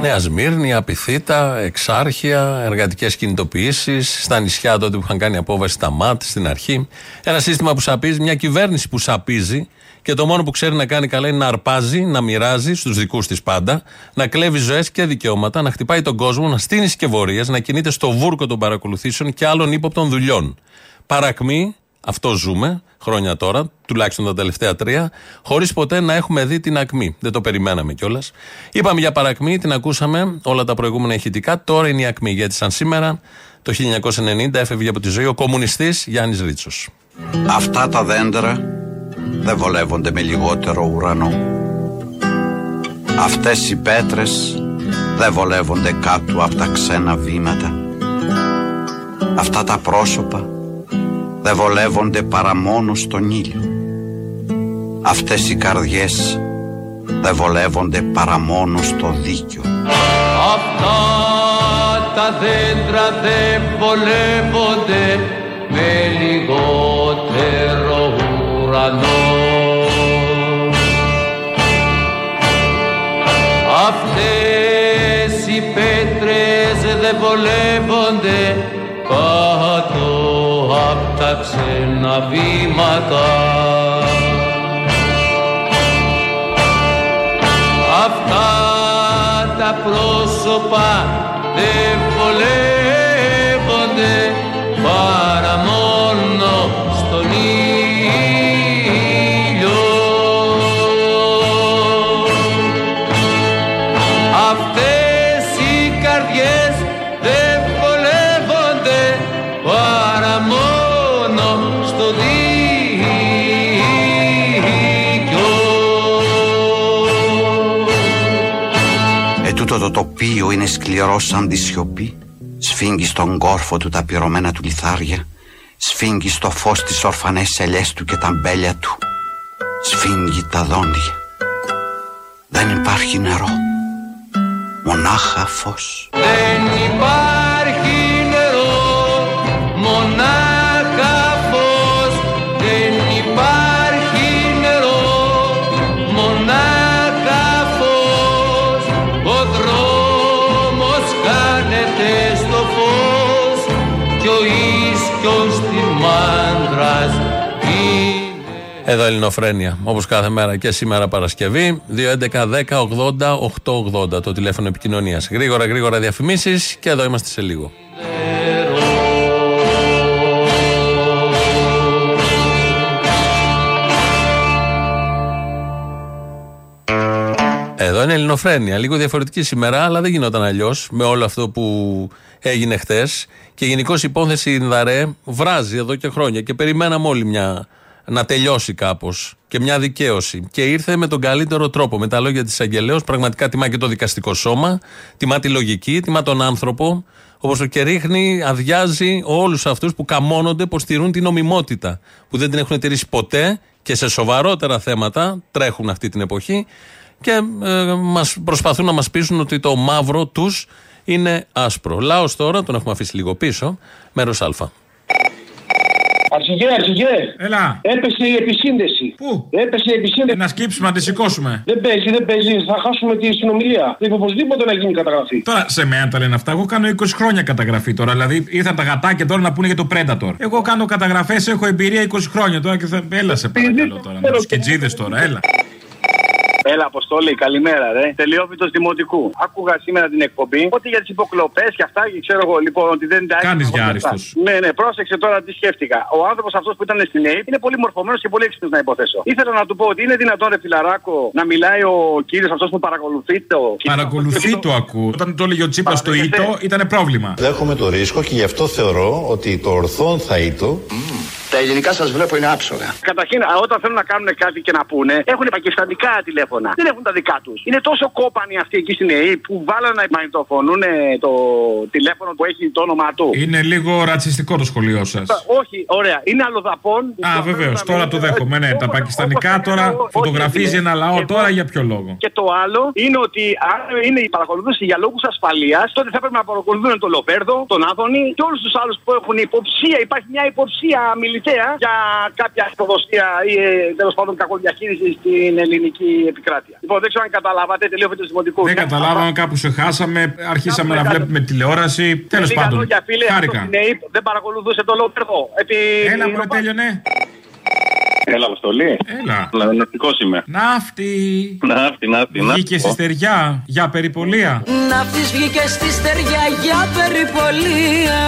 Speaker 5: Νέα Σμύρνη, Απιθύτα, Εξάρχεια, εργατικές κινητοποιήσεις, στα νησιά τότε που είχαν κάνει απόβαση στα ΜΑΤ στην αρχή. Ένα σύστημα που σαπίζει, μια κυβέρνηση που σαπίζει και το μόνο που ξέρει να κάνει καλά είναι να αρπάζει, να μοιράζει στους δικούς της πάντα, να κλέβει ζωές και δικαιώματα, να χτυπάει τον κόσμο, να στείνει συσκευωρίε, να κινείται στο βούρκο των παρακολουθήσεων και άλλων ύποπτων δουλειών. Παρακμή, αυτό ζούμε χρόνια τώρα, τουλάχιστον τα τελευταία τρία, χωρίς ποτέ να έχουμε δει την ακμή. Δεν το περιμέναμε κιόλας. Είπαμε για παρακμή, την ακούσαμε όλα τα προηγούμενα ηχητικά. Τώρα είναι η ακμή. Γιατί σαν σήμερα, το 1990, έφευγε από τη ζωή ο κομμουνιστής Γιάννης Ρίτσος.
Speaker 18: Αυτά τα δέντρα δεν βολεύονται με λιγότερο ουρανό. Αυτές οι πέτρες δεν βολεύονται κάτω από τα ξένα βήματα. Αυτά τα πρόσωπα δεν βολεύονται παρά μόνο στον ήλιο. Αυτές οι καρδιές δεν βολεύονται παρά μόνο στο δίκιο.
Speaker 17: Αυτά τα δέντρα δεν βολεύονται με λιγότερο ουρανό. Αυτές οι πέτρες δεν βολεύονται κάτω απ' τα ξένα βήματα Αυτά τα πρόσωπα δεν βολεύονται
Speaker 18: το τοπίο είναι σκληρό σαν τη σιωπή. Σφίγγει στον κόρφο του τα πυρωμένα του λιθάρια. Σφίγγει στο φως τις ορφανές ελιές του και τα μπέλια του. Σφίγγει τα δόντια. Δεν υπάρχει νερό. Μονάχα φως.
Speaker 17: Δεν υπάρχει Κι ο ίσκιος της μάντρας
Speaker 5: Εδώ Ελληνοφρένια, όπως κάθε μέρα και σήμερα Παρασκευή. 2.11.10.80.880 το τηλέφωνο επικοινωνίας. Γρήγορα, γρήγορα διαφημίσεις και εδώ είμαστε σε λίγο. Εδώ
Speaker 19: εδώ. Είναι ελληνοφρένεια. Λίγο διαφορετική σήμερα, αλλά δεν γινόταν αλλιώς με όλο αυτό που έγινε χτες. Και γενικώς η υπόθεση Ινδαρέ βράζει εδώ και χρόνια. Και περιμέναμε όλοι μια, να τελειώσει κάπως και μια δικαίωση. Και ήρθε με τον καλύτερο τρόπο. Με τα λόγια της Αγγελέως, πραγματικά τιμά και το δικαστικό σώμα, τιμά τη λογική, τιμά τον άνθρωπο. Όπως και ρίχνει, αδειάζει όλους αυτούς που καμώνονται, πως στηρούν την νομιμότητα. Που δεν την έχουν τηρήσει ποτέ και σε σοβαρότερα θέματα τρέχουν αυτή την εποχή και ε, μας προσπαθούν να μας πείσουν ότι το μαύρο τους είναι άσπρο. Λάος τώρα, τον έχουμε αφήσει λίγο πίσω, μέρος Α.
Speaker 20: Αρχηγέ, αρχηγέ.
Speaker 19: Έλα.
Speaker 20: Έπεσε η επισύνδεση.
Speaker 19: Πού;
Speaker 20: Έπεσε η επισύνδεση.
Speaker 19: Να σκύψουμε, να τη σηκώσουμε.
Speaker 20: Δεν παίζει, δεν παίζει. Θα χάσουμε τη συνομιλία. Πρέπει οπωσδήποτε να γίνει καταγραφή.
Speaker 19: Τώρα σε μένα τα λένε αυτά. Εγώ κάνω 20 χρόνια καταγραφή τώρα. Δηλαδή ήρθαν τα γατάκια τώρα να πούνε για το Predator. Εγώ κάνω καταγραφές, έχω εμπειρία 20 χρόνια τώρα και θα. Έλα σε παρακαλώ τώρα. Με του κετζίδε τώρα, έλα.
Speaker 20: Έλα, Αποστόλη, καλημέρα, ρε. Τελειόφυτο Δημοτικού. Άκουγα σήμερα την εκπομπή ότι για τις υποκλοπές και αυτά, και ξέρω εγώ λοιπόν ότι δεν τα
Speaker 19: Κάνεις για άριστος.
Speaker 20: Ναι, ναι, πρόσεξε τώρα τι σκέφτηκα. Ο άνθρωπος αυτός που ήταν στην ΑΕΠ είναι πολύ μορφωμένος και πολύ έξυπνος να υποθέσω. Ήθελα να του πω ότι είναι δυνατόν, ρε φιλαράκο, να μιλάει ο κύριος αυτός που παρακολουθεί το.
Speaker 19: Παρακολουθεί το ακούω. Όταν το έλεγε ο Τσίπρα στο ήτο, ήταν πρόβλημα.
Speaker 21: Δέχομαι το ρίσκο και γι' αυτό θεωρώ ότι το ορθόν θα ήτο.
Speaker 20: Τα ελληνικά σας βλέπω είναι άψογα. Καταρχήν, όταν θέλουν να κάνουν κάτι και να πούνε, έχουν πακιστανικά τηλέφωνα. Δεν έχουν τα δικά τους. Είναι τόσο κόπανοι αυτοί εκεί στην ΕΕ που βάλανε να μαγνητοφωνούν το τηλέφωνο που έχει το όνομά του.
Speaker 19: Είναι λίγο ρατσιστικό το σχολείο σας.
Speaker 20: Όχι, ωραία. Είναι αλλοδαπών.
Speaker 19: Α, βεβαίως. Τώρα το δέχομαι. Ναι, τα πακιστανικά τώρα φωτογραφίζει ένα λαό. Τώρα για ποιο λόγο.
Speaker 20: Και το άλλο είναι ότι αν είναι η παρακολούθηση για λόγους ασφαλείας, τότε θα πρέπει να παρακολουθούν τον Λοπέρδο, τον Άδωνη και όλους τους άλλους που έχουν υποψία. Υπάρχει μια υποψία μιλητέα για κάποια υποδοστία ή ε, τέλος πάντων κακοδιαχείριση στην ελληνική επικράτεια. Λοιπόν, δεν ξέρω αν καταλάβατε, τελείω του δημοτικού.
Speaker 19: Δεν καταλάβαμε, κάπου σε χάσαμε, αρχίσαμε να βλέπουμε τηλεόραση. Τέλος πάντων.
Speaker 20: Χάρηκα. Δεν παρακολουθούσε το Λοπέρδο.
Speaker 19: Έλα, μου τέλειωνε.
Speaker 20: Έλα, Αποστολή.
Speaker 19: Έλα.
Speaker 20: Ναυτικός είμαι.
Speaker 19: Ναύτη.
Speaker 20: Ναύτη, ναύτη.
Speaker 19: Βγήκες στη στεριά για περιπολία.
Speaker 22: Ναύτης βγήκες στη στεριά για περιπολία.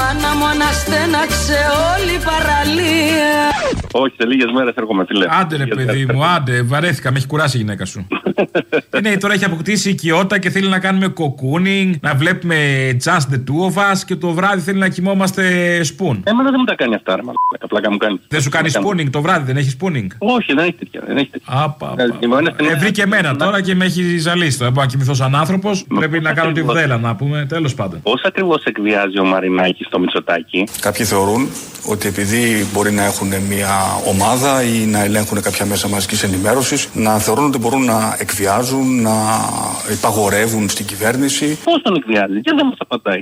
Speaker 22: Μάνα μου αναστέναξε όλη η παραλία.
Speaker 20: Όχι, σε λίγες μέρες έρχομαι, τι λέω.
Speaker 19: Άντε ρε παιδί μου, άντε, βαρέθηκα, με έχει κουράσει η γυναίκα σου. ε, ναι, τώρα έχει αποκτήσει οικειότητα και θέλει να κάνουμε κοκούνινγκ, να βλέπουμε just the two of us και το βράδυ θέλει να κοιμόμαστε spoon.
Speaker 20: Εμένα δεν μου τα κάνει αυτά, ρε Απλά μου κάνει.
Speaker 19: Δεν σου κάνει spooning το βράδυ, δεν έχεις spooning;
Speaker 20: Όχι, δεν έχει τέτοια. Δεν έχει τέτοια.
Speaker 19: Άπα. Ε, βρήκε εμένα τώρα και με έχει ζαλίσει. Δεν μπορώ να κοιμηθώ σαν άνθρωπος. Πρέπει να κάνω τη βδέλα να πούμε, τέλος πάντων.
Speaker 20: Πώς ακριβώς εκβιάζει ο Μαρινάκης στο Μητσοτάκι.
Speaker 23: Κάποιοι θεωρούν ότι επειδή μπορεί να έχουν μια ομάδα ή να ελέγχουν κάποια μέσα μαζικής ενημέρωσης, να θεωρούν ότι μπορούν να εκβιάζουν, να υπαγορεύουν στην κυβέρνηση.
Speaker 20: Πώς τον εκβιάζει, και δεν μας απαντάει.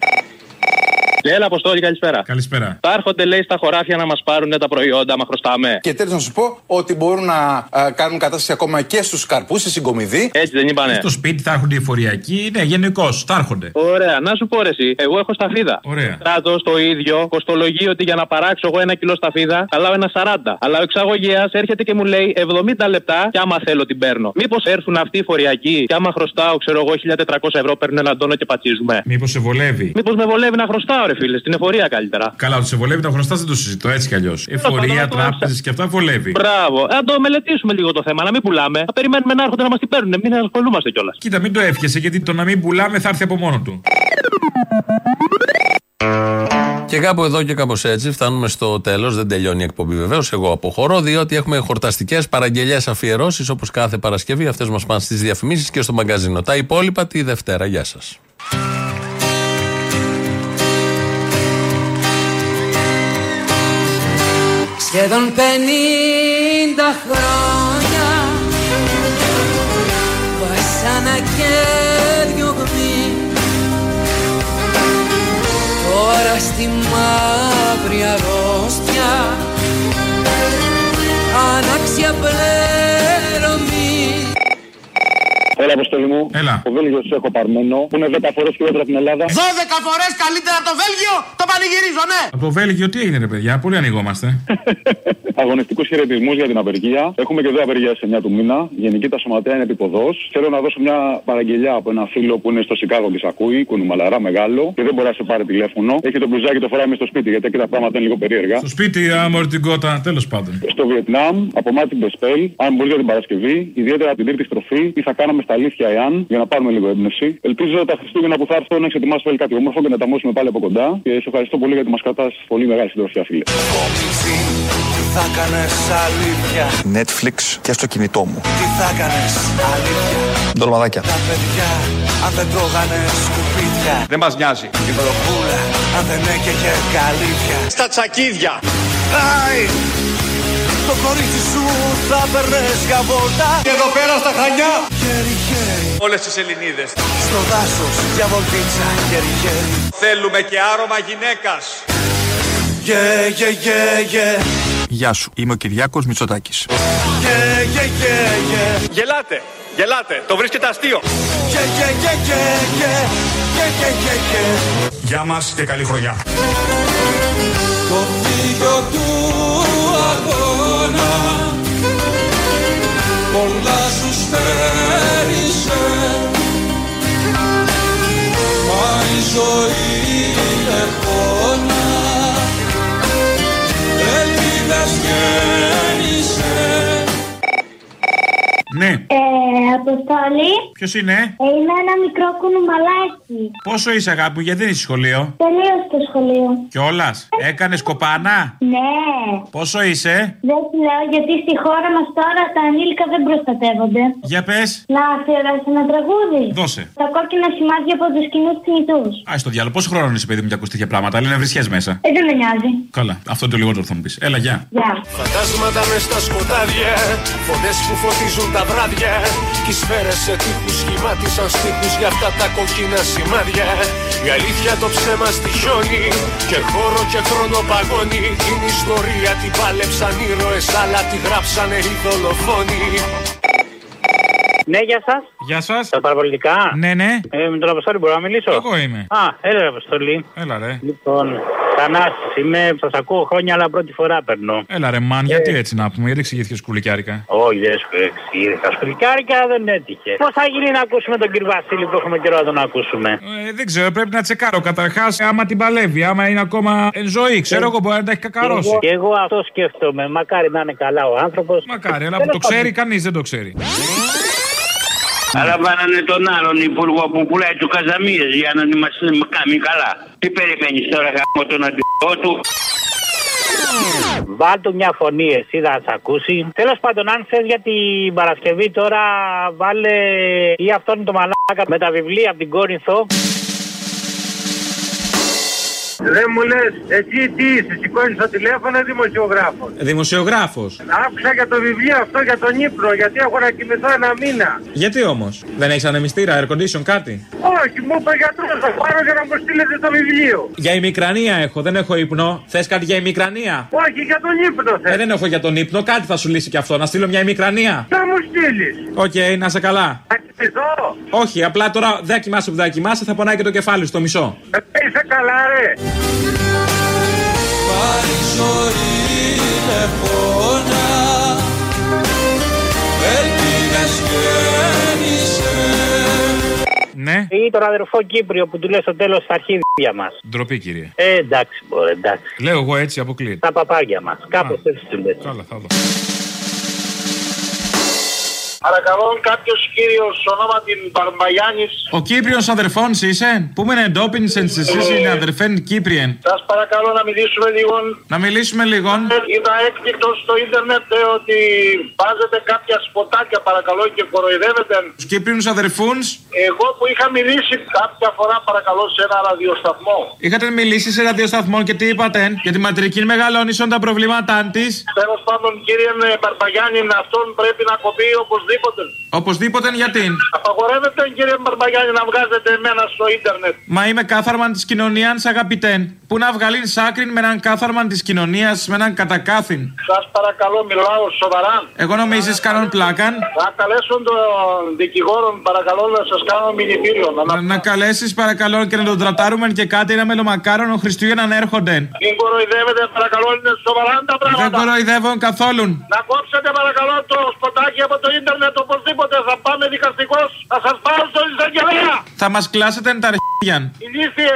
Speaker 20: Έλα, Αποστόλη, καλησπέρα.
Speaker 19: Καλησπέρα.
Speaker 20: Θα έρχονται, λέει, στα χωράφια να μας πάρουν τα προϊόντα, μα χρωστάμε.
Speaker 23: Και τέλος να σου πω ότι μπορούν να α, κάνουν κατάσταση ακόμα και στους καρπούς, στη συγκομιδή.
Speaker 20: Έτσι δεν είπανε.
Speaker 19: Στο σπίτι θα έρχονται οι φοριακοί. Ναι, γενικώς, θα έρχονται.
Speaker 20: Ωραία, να σου πω ρε, εσύ. Εγώ έχω σταφίδα.
Speaker 19: Ωραία.
Speaker 20: Κράτο το ίδιο, κοστολογεί ότι για να παράξω εγώ ένα κιλό σταφίδα, καλάω ένα 40. Αλλά ο εξαγωγέας έρχεται και μου λέει 70 λεπτά και άμα θέλω την παίρνω. Μήπως έρθουν αυτοί οι φοριακοί και άμα χρωστάω, ξέρω εγώ, 1400 ευρώ παίρνω έναν τόνο και πατσίζουμε.
Speaker 19: Μήπως σε βολεύει.
Speaker 20: Μήπως με βολεύει να χρωστάω, ρε φίλες, στην εφορία καλύτερα.
Speaker 19: Καλά, ότι σε βολεύει να χρωστά δεν το συζητώ έτσι κι αλλιώς. Εφορία, τράπεζες και αυτά βολεύει.
Speaker 20: Μπράβο. Να το μελετήσουμε λίγο το θέμα, να μην πουλάμε. Να περιμένουμε να έρχονται να μας την παίρνουν. Μην ασχολούμαστε κιόλας.
Speaker 19: Κοίτα, μην το εύχεσαι γιατί το να μην πουλάμε θα έρθει από μόνο του. Και κάπου εδώ και κάπως έτσι φτάνουμε στο τέλος. Δεν τελειώνει η εκπομπή βεβαίως. Εγώ αποχωρώ, διότι έχουμε χορταστικές παραγγελίε αφιερώσεις όπως κάθε Παρασκευή. Αυτές μας πάνε στις διαφημίσεις και στο μαγκαζίνο. Τα υπόλοιπα τη Δευτέρα. Γεια σας.
Speaker 22: Σχεδόν πενήντα χρόνια Βασάνα και διωγμή Τώρα στη μαύρη αρρώστια Ανάξια πλέον
Speaker 21: Έλα, αποστολή μου.
Speaker 19: Έλα.
Speaker 21: Το Βέλγιος σου έχω παρμένο, που είναι 10 φορέ χειρότερα από την Ελλάδα.
Speaker 3: 12 φορές καλύτερα από το Βέλγιο, το πανηγυρίζω, ναι!
Speaker 19: Από το Βέλγιο τι έγινε, ρε παιδιά, πολύ ανοιγόμαστε.
Speaker 21: Αγωνιστικούς χαιρετισμούς για την απεργία. Έχουμε και εδώ απεργία σε 9 του μήνα. Γενική τα σωματεία είναι επίποδο. Θέλω να δώσω μια παραγγελιά από ένα φίλο που είναι στο Σικάγο και σ' ακούει, κουνουμαλαρά μεγάλο και δεν μπορεί να σε πάρει τηλέφωνο. Έχει το μπλουζάκι το φοράει μες στο σπίτι γιατί εκεί τα πράγματα είναι λίγο περίεργα.
Speaker 19: Στο σπίτι, αμορτικότα, τέλος πάντων.
Speaker 21: Στο Βιετνάμ, από Μάτι Μπεσπέλ, αν μπορεί για την Παρασκευή, ιδιαίτερα την τρίτη στροφή, τι θα κάναμε στα αλήθεια εάν, για να πάρουμε λίγο έμπνευση. Ελπίζω τα Χριστούγεννα που θα έρθουν να έχει ετοιμάσει πάλι κάτι όμορφο και να τα μόσουμε πάλι από κοντά. Και σε ευχαριστώ πολύ γιατί μας κρατάς πολύ μεγάλη συντροφιά, φίλε.
Speaker 24: Τι θα κάνεις αλήθεια;
Speaker 2: Netflix και στο κινητό μου.
Speaker 24: Τι θα κάνεις αλήθεια;
Speaker 2: Ντολμαδάκια.
Speaker 24: Τα παιδιά αν δεν τρώγανε σκουπίδια
Speaker 2: Δεν μας νοιάζει.
Speaker 24: Η βροχούλα αν δεν έκαιγε καλύβια
Speaker 2: Στα τσακίδια.
Speaker 24: Άι Το κορίτσι σου θα περνες για βόλτα
Speaker 2: Και εδώ πέρα στα Χανιά.
Speaker 24: Χέρι χέρι
Speaker 2: Όλες τις Ελληνίδες.
Speaker 24: Στο δάσος για βολτίτσα χέρι χέρι
Speaker 2: Θέλουμε και άρωμα γυναίκας.
Speaker 24: Γε γε γε γε
Speaker 2: Γεια σου, είμαι ο Κυριάκος Μητσοτάκης.
Speaker 24: Γε γε γε γε
Speaker 2: Γελάτε, γελάτε, το βρίσκεται αστείο.
Speaker 24: Γε γε γε γε γε Γε γε γε γε
Speaker 23: Γεια μας και καλή χρονιά.
Speaker 24: Το φύγιο του αγώνα. Πολλά σου στέρισε. Μα η ζωή είναι πόνα. Ελπίδας γέννησες
Speaker 19: Ναι,
Speaker 22: Ε, Αποστόλη.
Speaker 19: ποιος είναι,
Speaker 22: Ε, είμαι ένα μικρό κουνουμαλάκι.
Speaker 19: πόσο είσαι αγάπη μου, γιατί δεν είσαι σχολείο;
Speaker 22: Τελείωσε το σχολείο.
Speaker 19: Κιόλας, έκανες κοπάνα;
Speaker 22: Ναι.
Speaker 19: Πόσο είσαι,
Speaker 22: Δεν σου λέω γιατί στη χώρα μας τώρα τα ανήλικα δεν προστατεύονται.
Speaker 19: για πες.
Speaker 22: Να αφιερώσει ένα τραγούδι.
Speaker 19: Δώσε.
Speaker 22: Τα κόκκινα σημάδια από τους κοινούς θνητού.
Speaker 19: Α το διάλογο, πόσο χρόνο είσαι, παιδί μου, και ακούς τέτοια πράγματα; Λένε βρισιέ μέσα.
Speaker 22: Ε, δεν με νοιάζει.
Speaker 19: Καλά, αυτό είναι το λιγότερο που θα μου πεις. Έλα, γεια.
Speaker 22: Γεια.
Speaker 24: Φαντάσματα μες στα σκοτάδια Φωνές που φωτίζουν τα βράδια Κι οι σφαίρες σε τείχους σχημάτισαν στίχους Για αυτά τα κοκκίνα σημάδια. Η αλήθεια το ψέμα στη χιόνι Και χώρο και χρόνο παγώνει. Την ιστορία την πάλεψαν ήρωες Αλλά τη γράψανε οι δολοφόνοι
Speaker 25: Ναι, γεια σας.
Speaker 19: Γεια σας.
Speaker 25: Τα παραπολιτικά.
Speaker 19: Ναι, ναι.
Speaker 25: Ε, με τον Αποστόλη μπορώ να μιλήσω;
Speaker 19: Εγώ είμαι.
Speaker 25: Α, έλα, ρε, Αποστόλη.
Speaker 19: Έλα, ρε.
Speaker 25: Λοιπόν, Θανάσης, είμαι, σας ακούω χρόνια, αλλά πρώτη φορά περνώ.
Speaker 19: Έλα, ρε, μαν, γιατί έτσι να πούμε, γιατί εξηγήθηκε σκουλικιάρικα;
Speaker 25: Όχι, δεν σου εξήγησα. Σκουλικάρικα δεν έτυχε. Πώς θα γίνει να ακούσουμε τον κύριο Βασίλη που έχουμε καιρό να τον ακούσουμε;
Speaker 19: Ε, δεν ξέρω, πρέπει να τσεκάρω καταρχάς άμα την παλεύει, άμα είναι ακόμα εν ζωή. Ξέρω εγώ, μπορεί να τα έχει κακαρώσει.
Speaker 25: Και εγώ αυτό σκέφτομαι. Μακάρι να είναι καλά ο άνθρωπος.
Speaker 19: Μακάρι, αλλά που το ξέρει, κανείς δεν το ξέρει.
Speaker 26: Αλλά βάλανε τον άλλον υπουργό που πουλάει τους Καζαμίες για να μας κάνει καλά. Τι περιμένεις τώρα γάμο τον αντιπρό του;
Speaker 25: Βάλ του μια φωνή, εσύ θα σε ακούσει. Τέλος πάντων, αν θες για την Παρασκευή τώρα, βάλε ή αυτόν το μαλάκα με τα βιβλία από την Κόρινθο.
Speaker 26: Δεν μου λες, εσύ τι είσαι, σηκώνεις το τηλέφωνο ή δημοσιογράφο.
Speaker 19: Δημοσιογράφος.
Speaker 26: Άκουσα για το βιβλίο αυτό για τον ύπνο, γιατί έχω να κοιμηθώ ένα μήνα.
Speaker 19: Γιατί όμως, δεν έχεις ανεμιστήρα, air condition, κάτι;
Speaker 26: Όχι, μου είπε ο γιατρός, θα πάρω για να μου στείλετε το βιβλίο.
Speaker 19: Για ημικρανία έχω, δεν έχω ύπνο. Θες κάτι για ημικρανία;
Speaker 26: Όχι, για τον ύπνο
Speaker 19: Ε, δεν έχω για τον ύπνο, κάτι θα σου λύσει και αυτό. Να στείλω μια ημικρανία.
Speaker 26: Θα μου στείλεις.
Speaker 19: Οκ, να σε καλά.
Speaker 26: Θα κοιμηθώ.
Speaker 19: Όχι, απλά τώρα δεν κοιμάσαι που δεν κοιμάσαι, θα πονάει και το κεφάλι στο μισό.
Speaker 26: Ε, Είσαι καλά, ρε.
Speaker 24: Μα η ζωή είναι πόνα Ελπίδας γέννησε
Speaker 19: Ναι.
Speaker 25: Ή τον αδερφό Κύπριο που του λες στο τέλος στα αρχίδια μας.
Speaker 19: Ντροπή, κύριε.
Speaker 25: Ε, εντάξει, μπορεί, εντάξει.
Speaker 19: Λέω εγώ έτσι, αποκλείεται.
Speaker 25: Τα παπάγια μας. Κάπως έτσι του λες.
Speaker 19: Καλά, θα δω.
Speaker 27: Παρακαλώ κάποιος κύριος ονόματι Μπαρμπαγιάννη.
Speaker 19: Ο Κύπριον αδερφόν είσαι, που με εντόπιν εσεί είναι αδερφέν Κύπριεν;
Speaker 27: Σας παρακαλώ να μιλήσουμε λίγο.
Speaker 19: Να μιλήσουμε λίγο.
Speaker 27: Είδα έκπληκτο στο ίντερνετ ε, ότι βάζετε κάποια σποτάκια παρακαλώ και κοροϊδεύετε.
Speaker 19: Τους Κύπριους αδερφούν.
Speaker 27: Εγώ που είχα μιλήσει κάποια φορά παρακαλώ σε ένα ραδιοσταθμό.
Speaker 19: Είχατε μιλήσει σε ραδιοσταθμό και τι είπατε; Για τη ματρική μεγαλώνησον τα προβλήματά της.
Speaker 27: Τέλος πάντων, κύριε Μπαρμπαγιάννη, αυτόν πρέπει να κοπεί οπωσδήποτε. Οπωσδήποτε.
Speaker 19: Οπωσδήποτε γιατί;
Speaker 27: Απαγορεύεται, κύριε Μπαρμπαγιάννη, να βγάζετε εμένα στο ίντερνετ.
Speaker 19: Μα είμαι κάθαρμαν της κοινωνίας, αγαπητέν. Πού να βγάλει άκρη με έναν κάθαρμαν της κοινωνίας, με έναν κατακάθιν;
Speaker 27: Σας παρακαλώ, μιλάω σοβαρά.
Speaker 19: Εγώ νομίζεις κάνουν πλάκαν;
Speaker 27: Να καλέσω τον δικηγόρο, παρακαλώ, να σας κάνω μηνυτήριο.
Speaker 19: Να, να, να καλέσεις, παρακαλώ, και να τον τρατάρουμε και κάτι ένα μελομακάρονο Χριστούγεννα να έρχονται.
Speaker 27: Μην κοροϊδεύετε, παρακαλώ, είναι σοβαρά τα πράγματα.
Speaker 19: Δεν κοροϊδεύω καθόλου.
Speaker 27: Να κόψετε, παρακαλώ, το σποτάκι από το ίντερνετ οπωσδήποτε. Θα πάμε δικαστικός. Θα σας πάω στο εισαγγελέα.
Speaker 19: Θα μας κλάσετε τα αρχίδια.
Speaker 27: Ηλίθιε.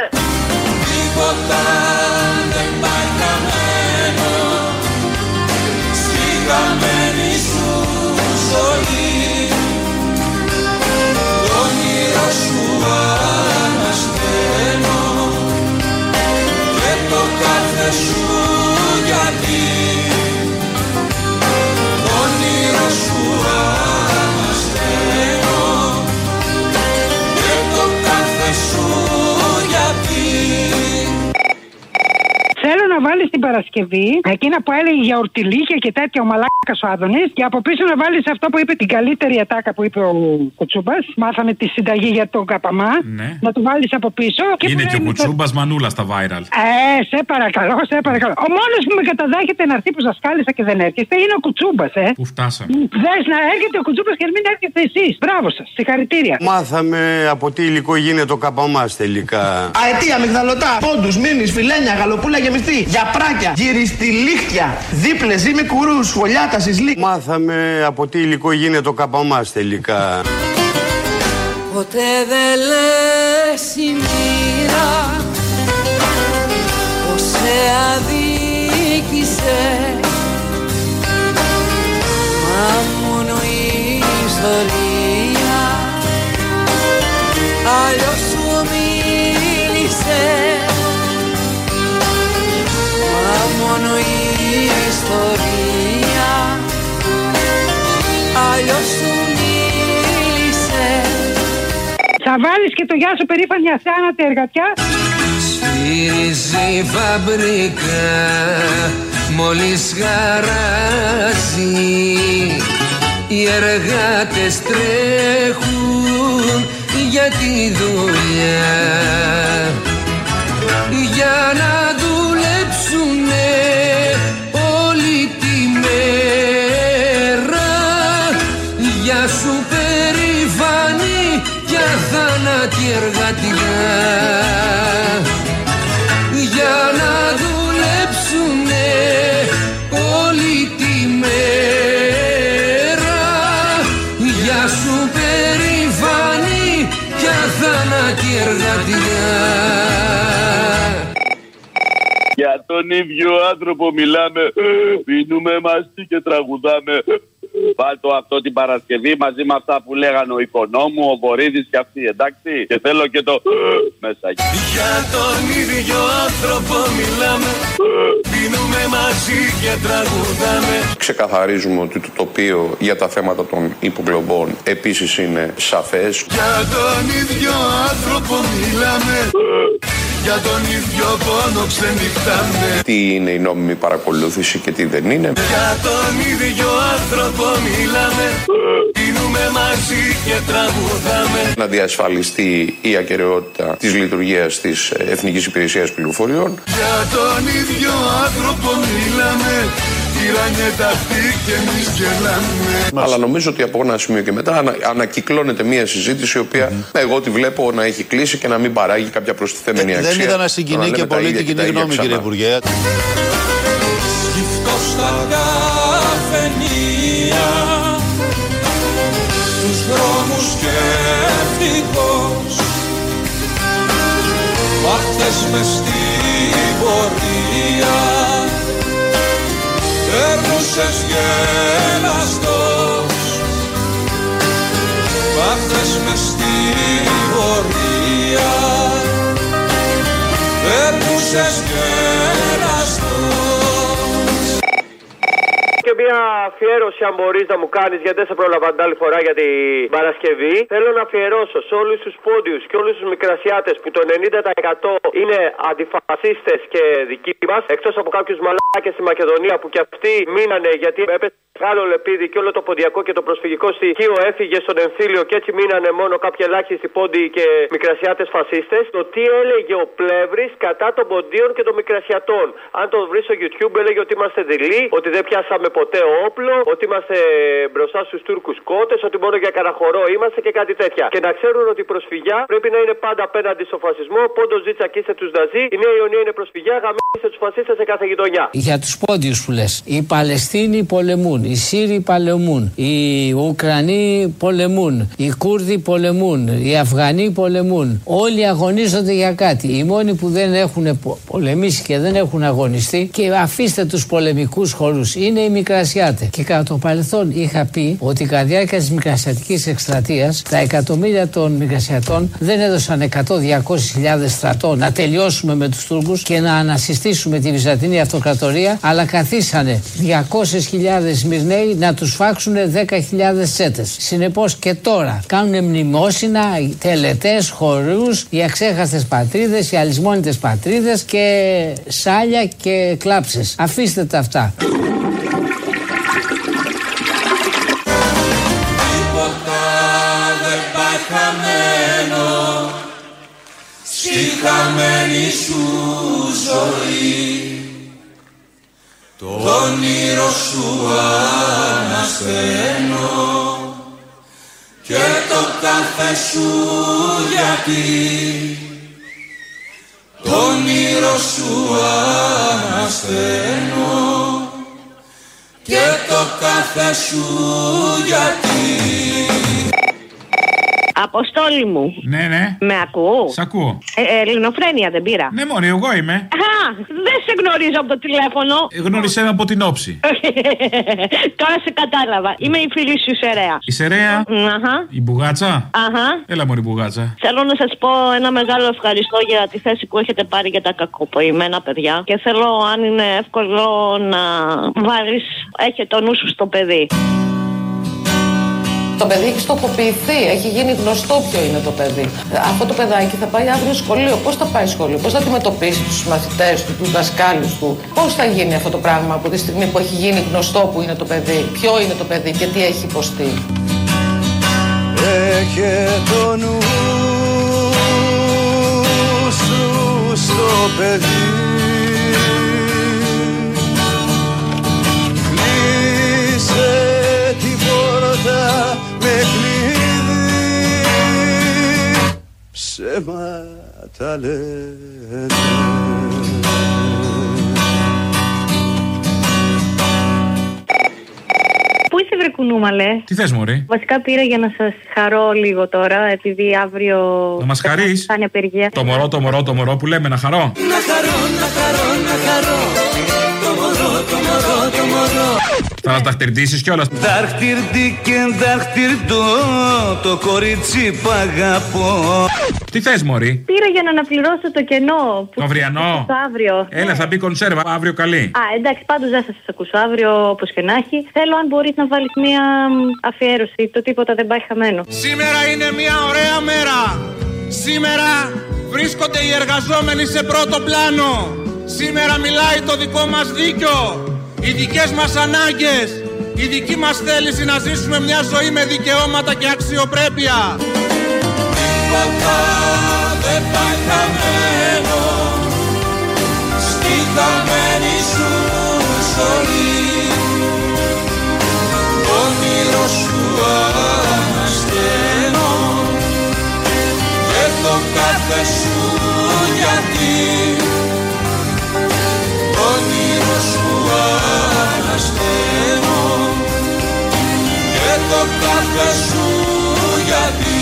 Speaker 22: Τίποτα δεν πάει χαμένο Στη χαμένη σου ζωή Το όνειρο σου ανασταίνω Και το κάθε σου γιατί Το όνειρο σου ανασταίνω
Speaker 28: Θέλω να βάλεις την Παρασκευή εκείνα που έλεγε για ορτιλίκια και τέτοια ο Μαλάκας ο Άδωνης και από πίσω να βάλεις αυτό που είπε την καλύτερη ατάκα που είπε ο Κουτσούμπας. Μάθαμε τη συνταγή για τον Καπαμά.
Speaker 19: Ναι.
Speaker 28: Να του βάλεις από πίσω.
Speaker 19: Είναι
Speaker 28: που
Speaker 19: και ο
Speaker 28: λένε
Speaker 19: κουτσούμπας μανούλα στα viral.
Speaker 28: Ε, σε παρακαλώ, σε παρακαλώ. Ο μόνος που με καταδέχεται να έρθει που σα κάλεσα και δεν έρχεστε είναι ο Κουτσούμπας, ε.
Speaker 19: Πού φτάσαμε.
Speaker 28: Δες να έρχεται ο Κουτσούμπας και να μην έρχεστε εσείς. Μπράβο σας, συγχαρητήρια.
Speaker 29: Μάθαμε από τι υλικό γίνεται ο καπαμάς τελικά.
Speaker 3: Αετία, μυγδαλωτά, πόντους, μήνυ, φιλένια, γαλοπούλα γεμιστή, γιαπράκια, γυριστιλίχτια, δίπλες, ζύμη κουρούς, σχολιάτα, συσλί.
Speaker 29: Μάθαμε από τι υλικό γίνεται ο καπαμάς τελικά.
Speaker 30: Ποτέ δεν λες η μοίρα πως σε αδίκησε Μα μόνο η ιστορία αλλιώς ιστορία αλλιώς σου μίλησε.
Speaker 28: Θα βάλεις και το γεια σου περήφανη αθάνατη εργατιά.
Speaker 30: Σφυρίζει η φαμπρικά μόλις χαράζει Οι εργάτες τρέχουν για τη δουλειά
Speaker 24: τον ίδιο άνθρωπο μιλάμε, πίνουμε μαζί και τραγουδάμε. Βάλτο αυτό την Παρασκευή μαζί με αυτά που λέγανε ο Οικονόμου, ο Βορύδης και αυτοί, εντάξει. Και θέλω και το μέσα.
Speaker 22: Για τον ίδιο άνθρωπο μιλάμε Πίνουμε μαζί και τραγουδάμε
Speaker 18: Ξεκαθαρίζουμε ότι το τοπίο για τα θέματα των υποκλοπών επίσης είναι σαφές.
Speaker 22: Για τον ίδιο άνθρωπο μιλάμε Για τον ίδιο πόνο ξενυχτάμε
Speaker 18: Τι είναι η νόμιμη παρακολούθηση και τι δεν είναι.
Speaker 22: Για τον ίδιο άνθρωπο μιλάμε Πίνουμε μαζί και τραγουδάμε
Speaker 18: Να διασφαλιστεί η ακαιρεότητα της λειτουργίας της Εθνικής Υπηρεσίας Πληροφοριών.
Speaker 22: Για τον ίδιο άνθρωπο μιλάμε Τυραννιέται αυτή και εμείς γελάμε
Speaker 18: Αλλά νομίζω ότι από ένα σημείο και μετά ανα, ανακυκλώνεται μια συζήτηση η οποία εγώ τη βλέπω να έχει κλείσει και να μην παράγει κάποια προστιθέμενη αξία.
Speaker 15: Δεν είδα να συγκινεί
Speaker 18: λέμε
Speaker 15: και
Speaker 18: τα
Speaker 15: πολύ
Speaker 18: ίδια
Speaker 15: την
Speaker 18: και τα
Speaker 15: κοινή
Speaker 18: ίδια
Speaker 15: γνώμη, κύριε
Speaker 18: ξανά.
Speaker 15: Υπουργέ.
Speaker 22: Σκυφτό στα καφενεία Στους δρόμους σκέφτηκος Βάχτες μες στη πορεία Περνούσες γελαστός Βάχτες μες στη πορεία Περνούσες γελαστός
Speaker 27: Και
Speaker 25: και μια αφιέρωση, αν μπορείς να μου κάνεις, γιατί δεν σε πρόλαβα την άλλη φορά για την Παρασκευή. Θέλω να αφιερώσω σε όλους τους πόντιους και όλους τους μικρασιάτες που το 90% είναι αντιφασίστες και δικοί μας, εκτός από κάποιους μαλάκες στη Μακεδονία που κι αυτοί μείνανε γιατί έπεσε μεγάλο λεπίδι και όλο το ποντιακό και το προσφυγικό στοιχείο έφυγε στον εμφύλιο και έτσι μείνανε μόνο κάποιοι ελάχιστοι πόντιοι και μικρασιάτες φασίστες. Το τι έλεγε ο Πλεύρης κατά των ποντίων και των μικρασιατών. Αν το βρεις στο YouTube έλεγε ότι είμαστε δειλοί, ότι δεν πιάσαμε ποτέ όπλο, ότι είμαστε μπροστά στους Τούρκους κότες, ότι μόνο για καραχωρό είμαστε και κάτι τέτοια. Και να ξέρουν ότι η προσφυγιά πρέπει να είναι πάντα απέναντι στο φασισμό. Πόντο ζήτσακίστε τους Ναζί, η Νέα Ιωνία είναι προσφυγιά, γαμίστε τους φασίστες σε κάθε γειτονιά.
Speaker 31: Για τους πόντιους που λες. Οι Παλαιστίνοι πολεμούν, οι Σύριοι πολεμούν, οι Ουκρανοί πολεμούν, οι Κούρδοι πολεμούν, οι Αφγανοί πολεμούν. Όλοι αγωνίζονται για κάτι. Οι μόνοι που δεν έχουν πολεμήσει και δεν έχουν αγωνιστεί και αφήστε τους πολεμικούς χώρου είναι οι Μικρασιάτε. Και κατά το παρελθόν είχα πει ότι κατά διάρκεια της Μικρασιατικής εκστρατείας τα εκατομμύρια των Μικρασιατών δεν έδωσαν 100-200 στρατό να τελειώσουμε με τους Τούρκους και να ανασυστήσουμε τη Βυζαντινή Αυτοκρατορία, αλλά καθίσανε 200.000 Σμυρναίοι να τους φάξουν 10.000 τσέτες. Συνεπώς και τώρα κάνουν μνημόσυνα, τελετές, χορούς, οι αξέχαστες πατρίδες, οι αλυσμόνιτε πατρίδες και σάλια και κλάψες. Αφήστε τα αυτά.
Speaker 32: Χαμένη σου ζωή. Το όνειρο σου ανασταίνω και το κάθε σου γιατί. Το όνειρο σου ανασταίνω και το κάθε σου γιατί
Speaker 33: Αποστόλη μου.
Speaker 19: Ναι, ναι.
Speaker 33: Με ακούω;
Speaker 19: Σ' ακούω.
Speaker 33: Ε, ε, ελληνοφρένεια δεν πήρα.
Speaker 19: Ναι, μωρή, εγώ είμαι.
Speaker 33: Α, δεν σε γνωρίζω από το τηλέφωνο.
Speaker 19: Ε, Γνώρισε με από την όψη.
Speaker 33: Τώρα σε κατάλαβα. Είμαι η φίλη σου Σερέα.
Speaker 19: Η Σερέα;
Speaker 33: Αχα.
Speaker 19: Η Μπουγάτσα;
Speaker 33: Αχα.
Speaker 19: Έλα, μωρή Μπουγάτσα.
Speaker 33: Θέλω να σας πω ένα μεγάλο ευχαριστώ για τη θέση που έχετε πάρει για τα κακοποιημένα παιδιά. Και θέλω, αν είναι εύκολο, να βάλεις. Έχει το νους σου στο παιδί.
Speaker 34: Το παιδί έχει στοχοποιηθεί, έχει γίνει γνωστό ποιο είναι το παιδί. Αυτό το παιδάκι θα πάει αύριο σχολείο. Πώς θα πάει σχολείο, πώς θα αντιμετωπίσει τους μαθητές του, τους δασκάλους του, πώς θα γίνει αυτό το πράγμα από τη στιγμή που έχει γίνει γνωστό που είναι το παιδί, ποιο είναι το παιδί και τι έχει υποστεί.
Speaker 32: Έχε το νου σου στο παιδί Κλείσε την πόρτα με κλειδί ψέματα λένε
Speaker 33: Πού είσαι βρε κουνούμαλε;
Speaker 19: Τι θες, μωρή;
Speaker 33: Βασικά πήρα για να σας χαρώ λίγο τώρα, επειδή αύριο.
Speaker 19: Να μας χαρείς;
Speaker 33: Θα είναι απεργία.
Speaker 19: Το μωρό, το μωρό, το μωρό που λέμε να χαρώ.
Speaker 32: Να χαρώ, να χαρώ,
Speaker 19: Θα μας τα χτυρτήσεις κιόλας.
Speaker 32: Δάχτυρτη και δάχτυρτο Το κορίτσι που αγαπώ
Speaker 19: Τι θες, μωρή;
Speaker 33: Πήρα για να αναπληρώσω το κενό. Που
Speaker 19: Το αυριανό.
Speaker 33: Το αύριο.
Speaker 19: Έλα, θα μπει κονσέρβα αύριο καλή.
Speaker 33: Α, εντάξει, πάντως δεν θα σας ακούσω αύριο όπως και να έχει. Θέλω, αν μπορείς να βάλεις μία μ, αφιέρωση. Το τίποτα δεν πάει χαμένο.
Speaker 32: Σήμερα είναι μια ωραία μέρα. Σήμερα βρίσκονται οι εργαζόμενοι σε πρώτο πλάνο. Σήμερα μιλάει το δικό μας δίκιο οι δικές μας ανάγκες, η δική μας θέληση να ζήσουμε μια ζωή με δικαιώματα και αξιοπρέπεια. Τίποτα δεν πάει χαμένο
Speaker 22: στη χαμένη σου ζωή Ο όνειρο σου ανασταίνω και το κάθε σου γιατί και το κάθε σου γιατί.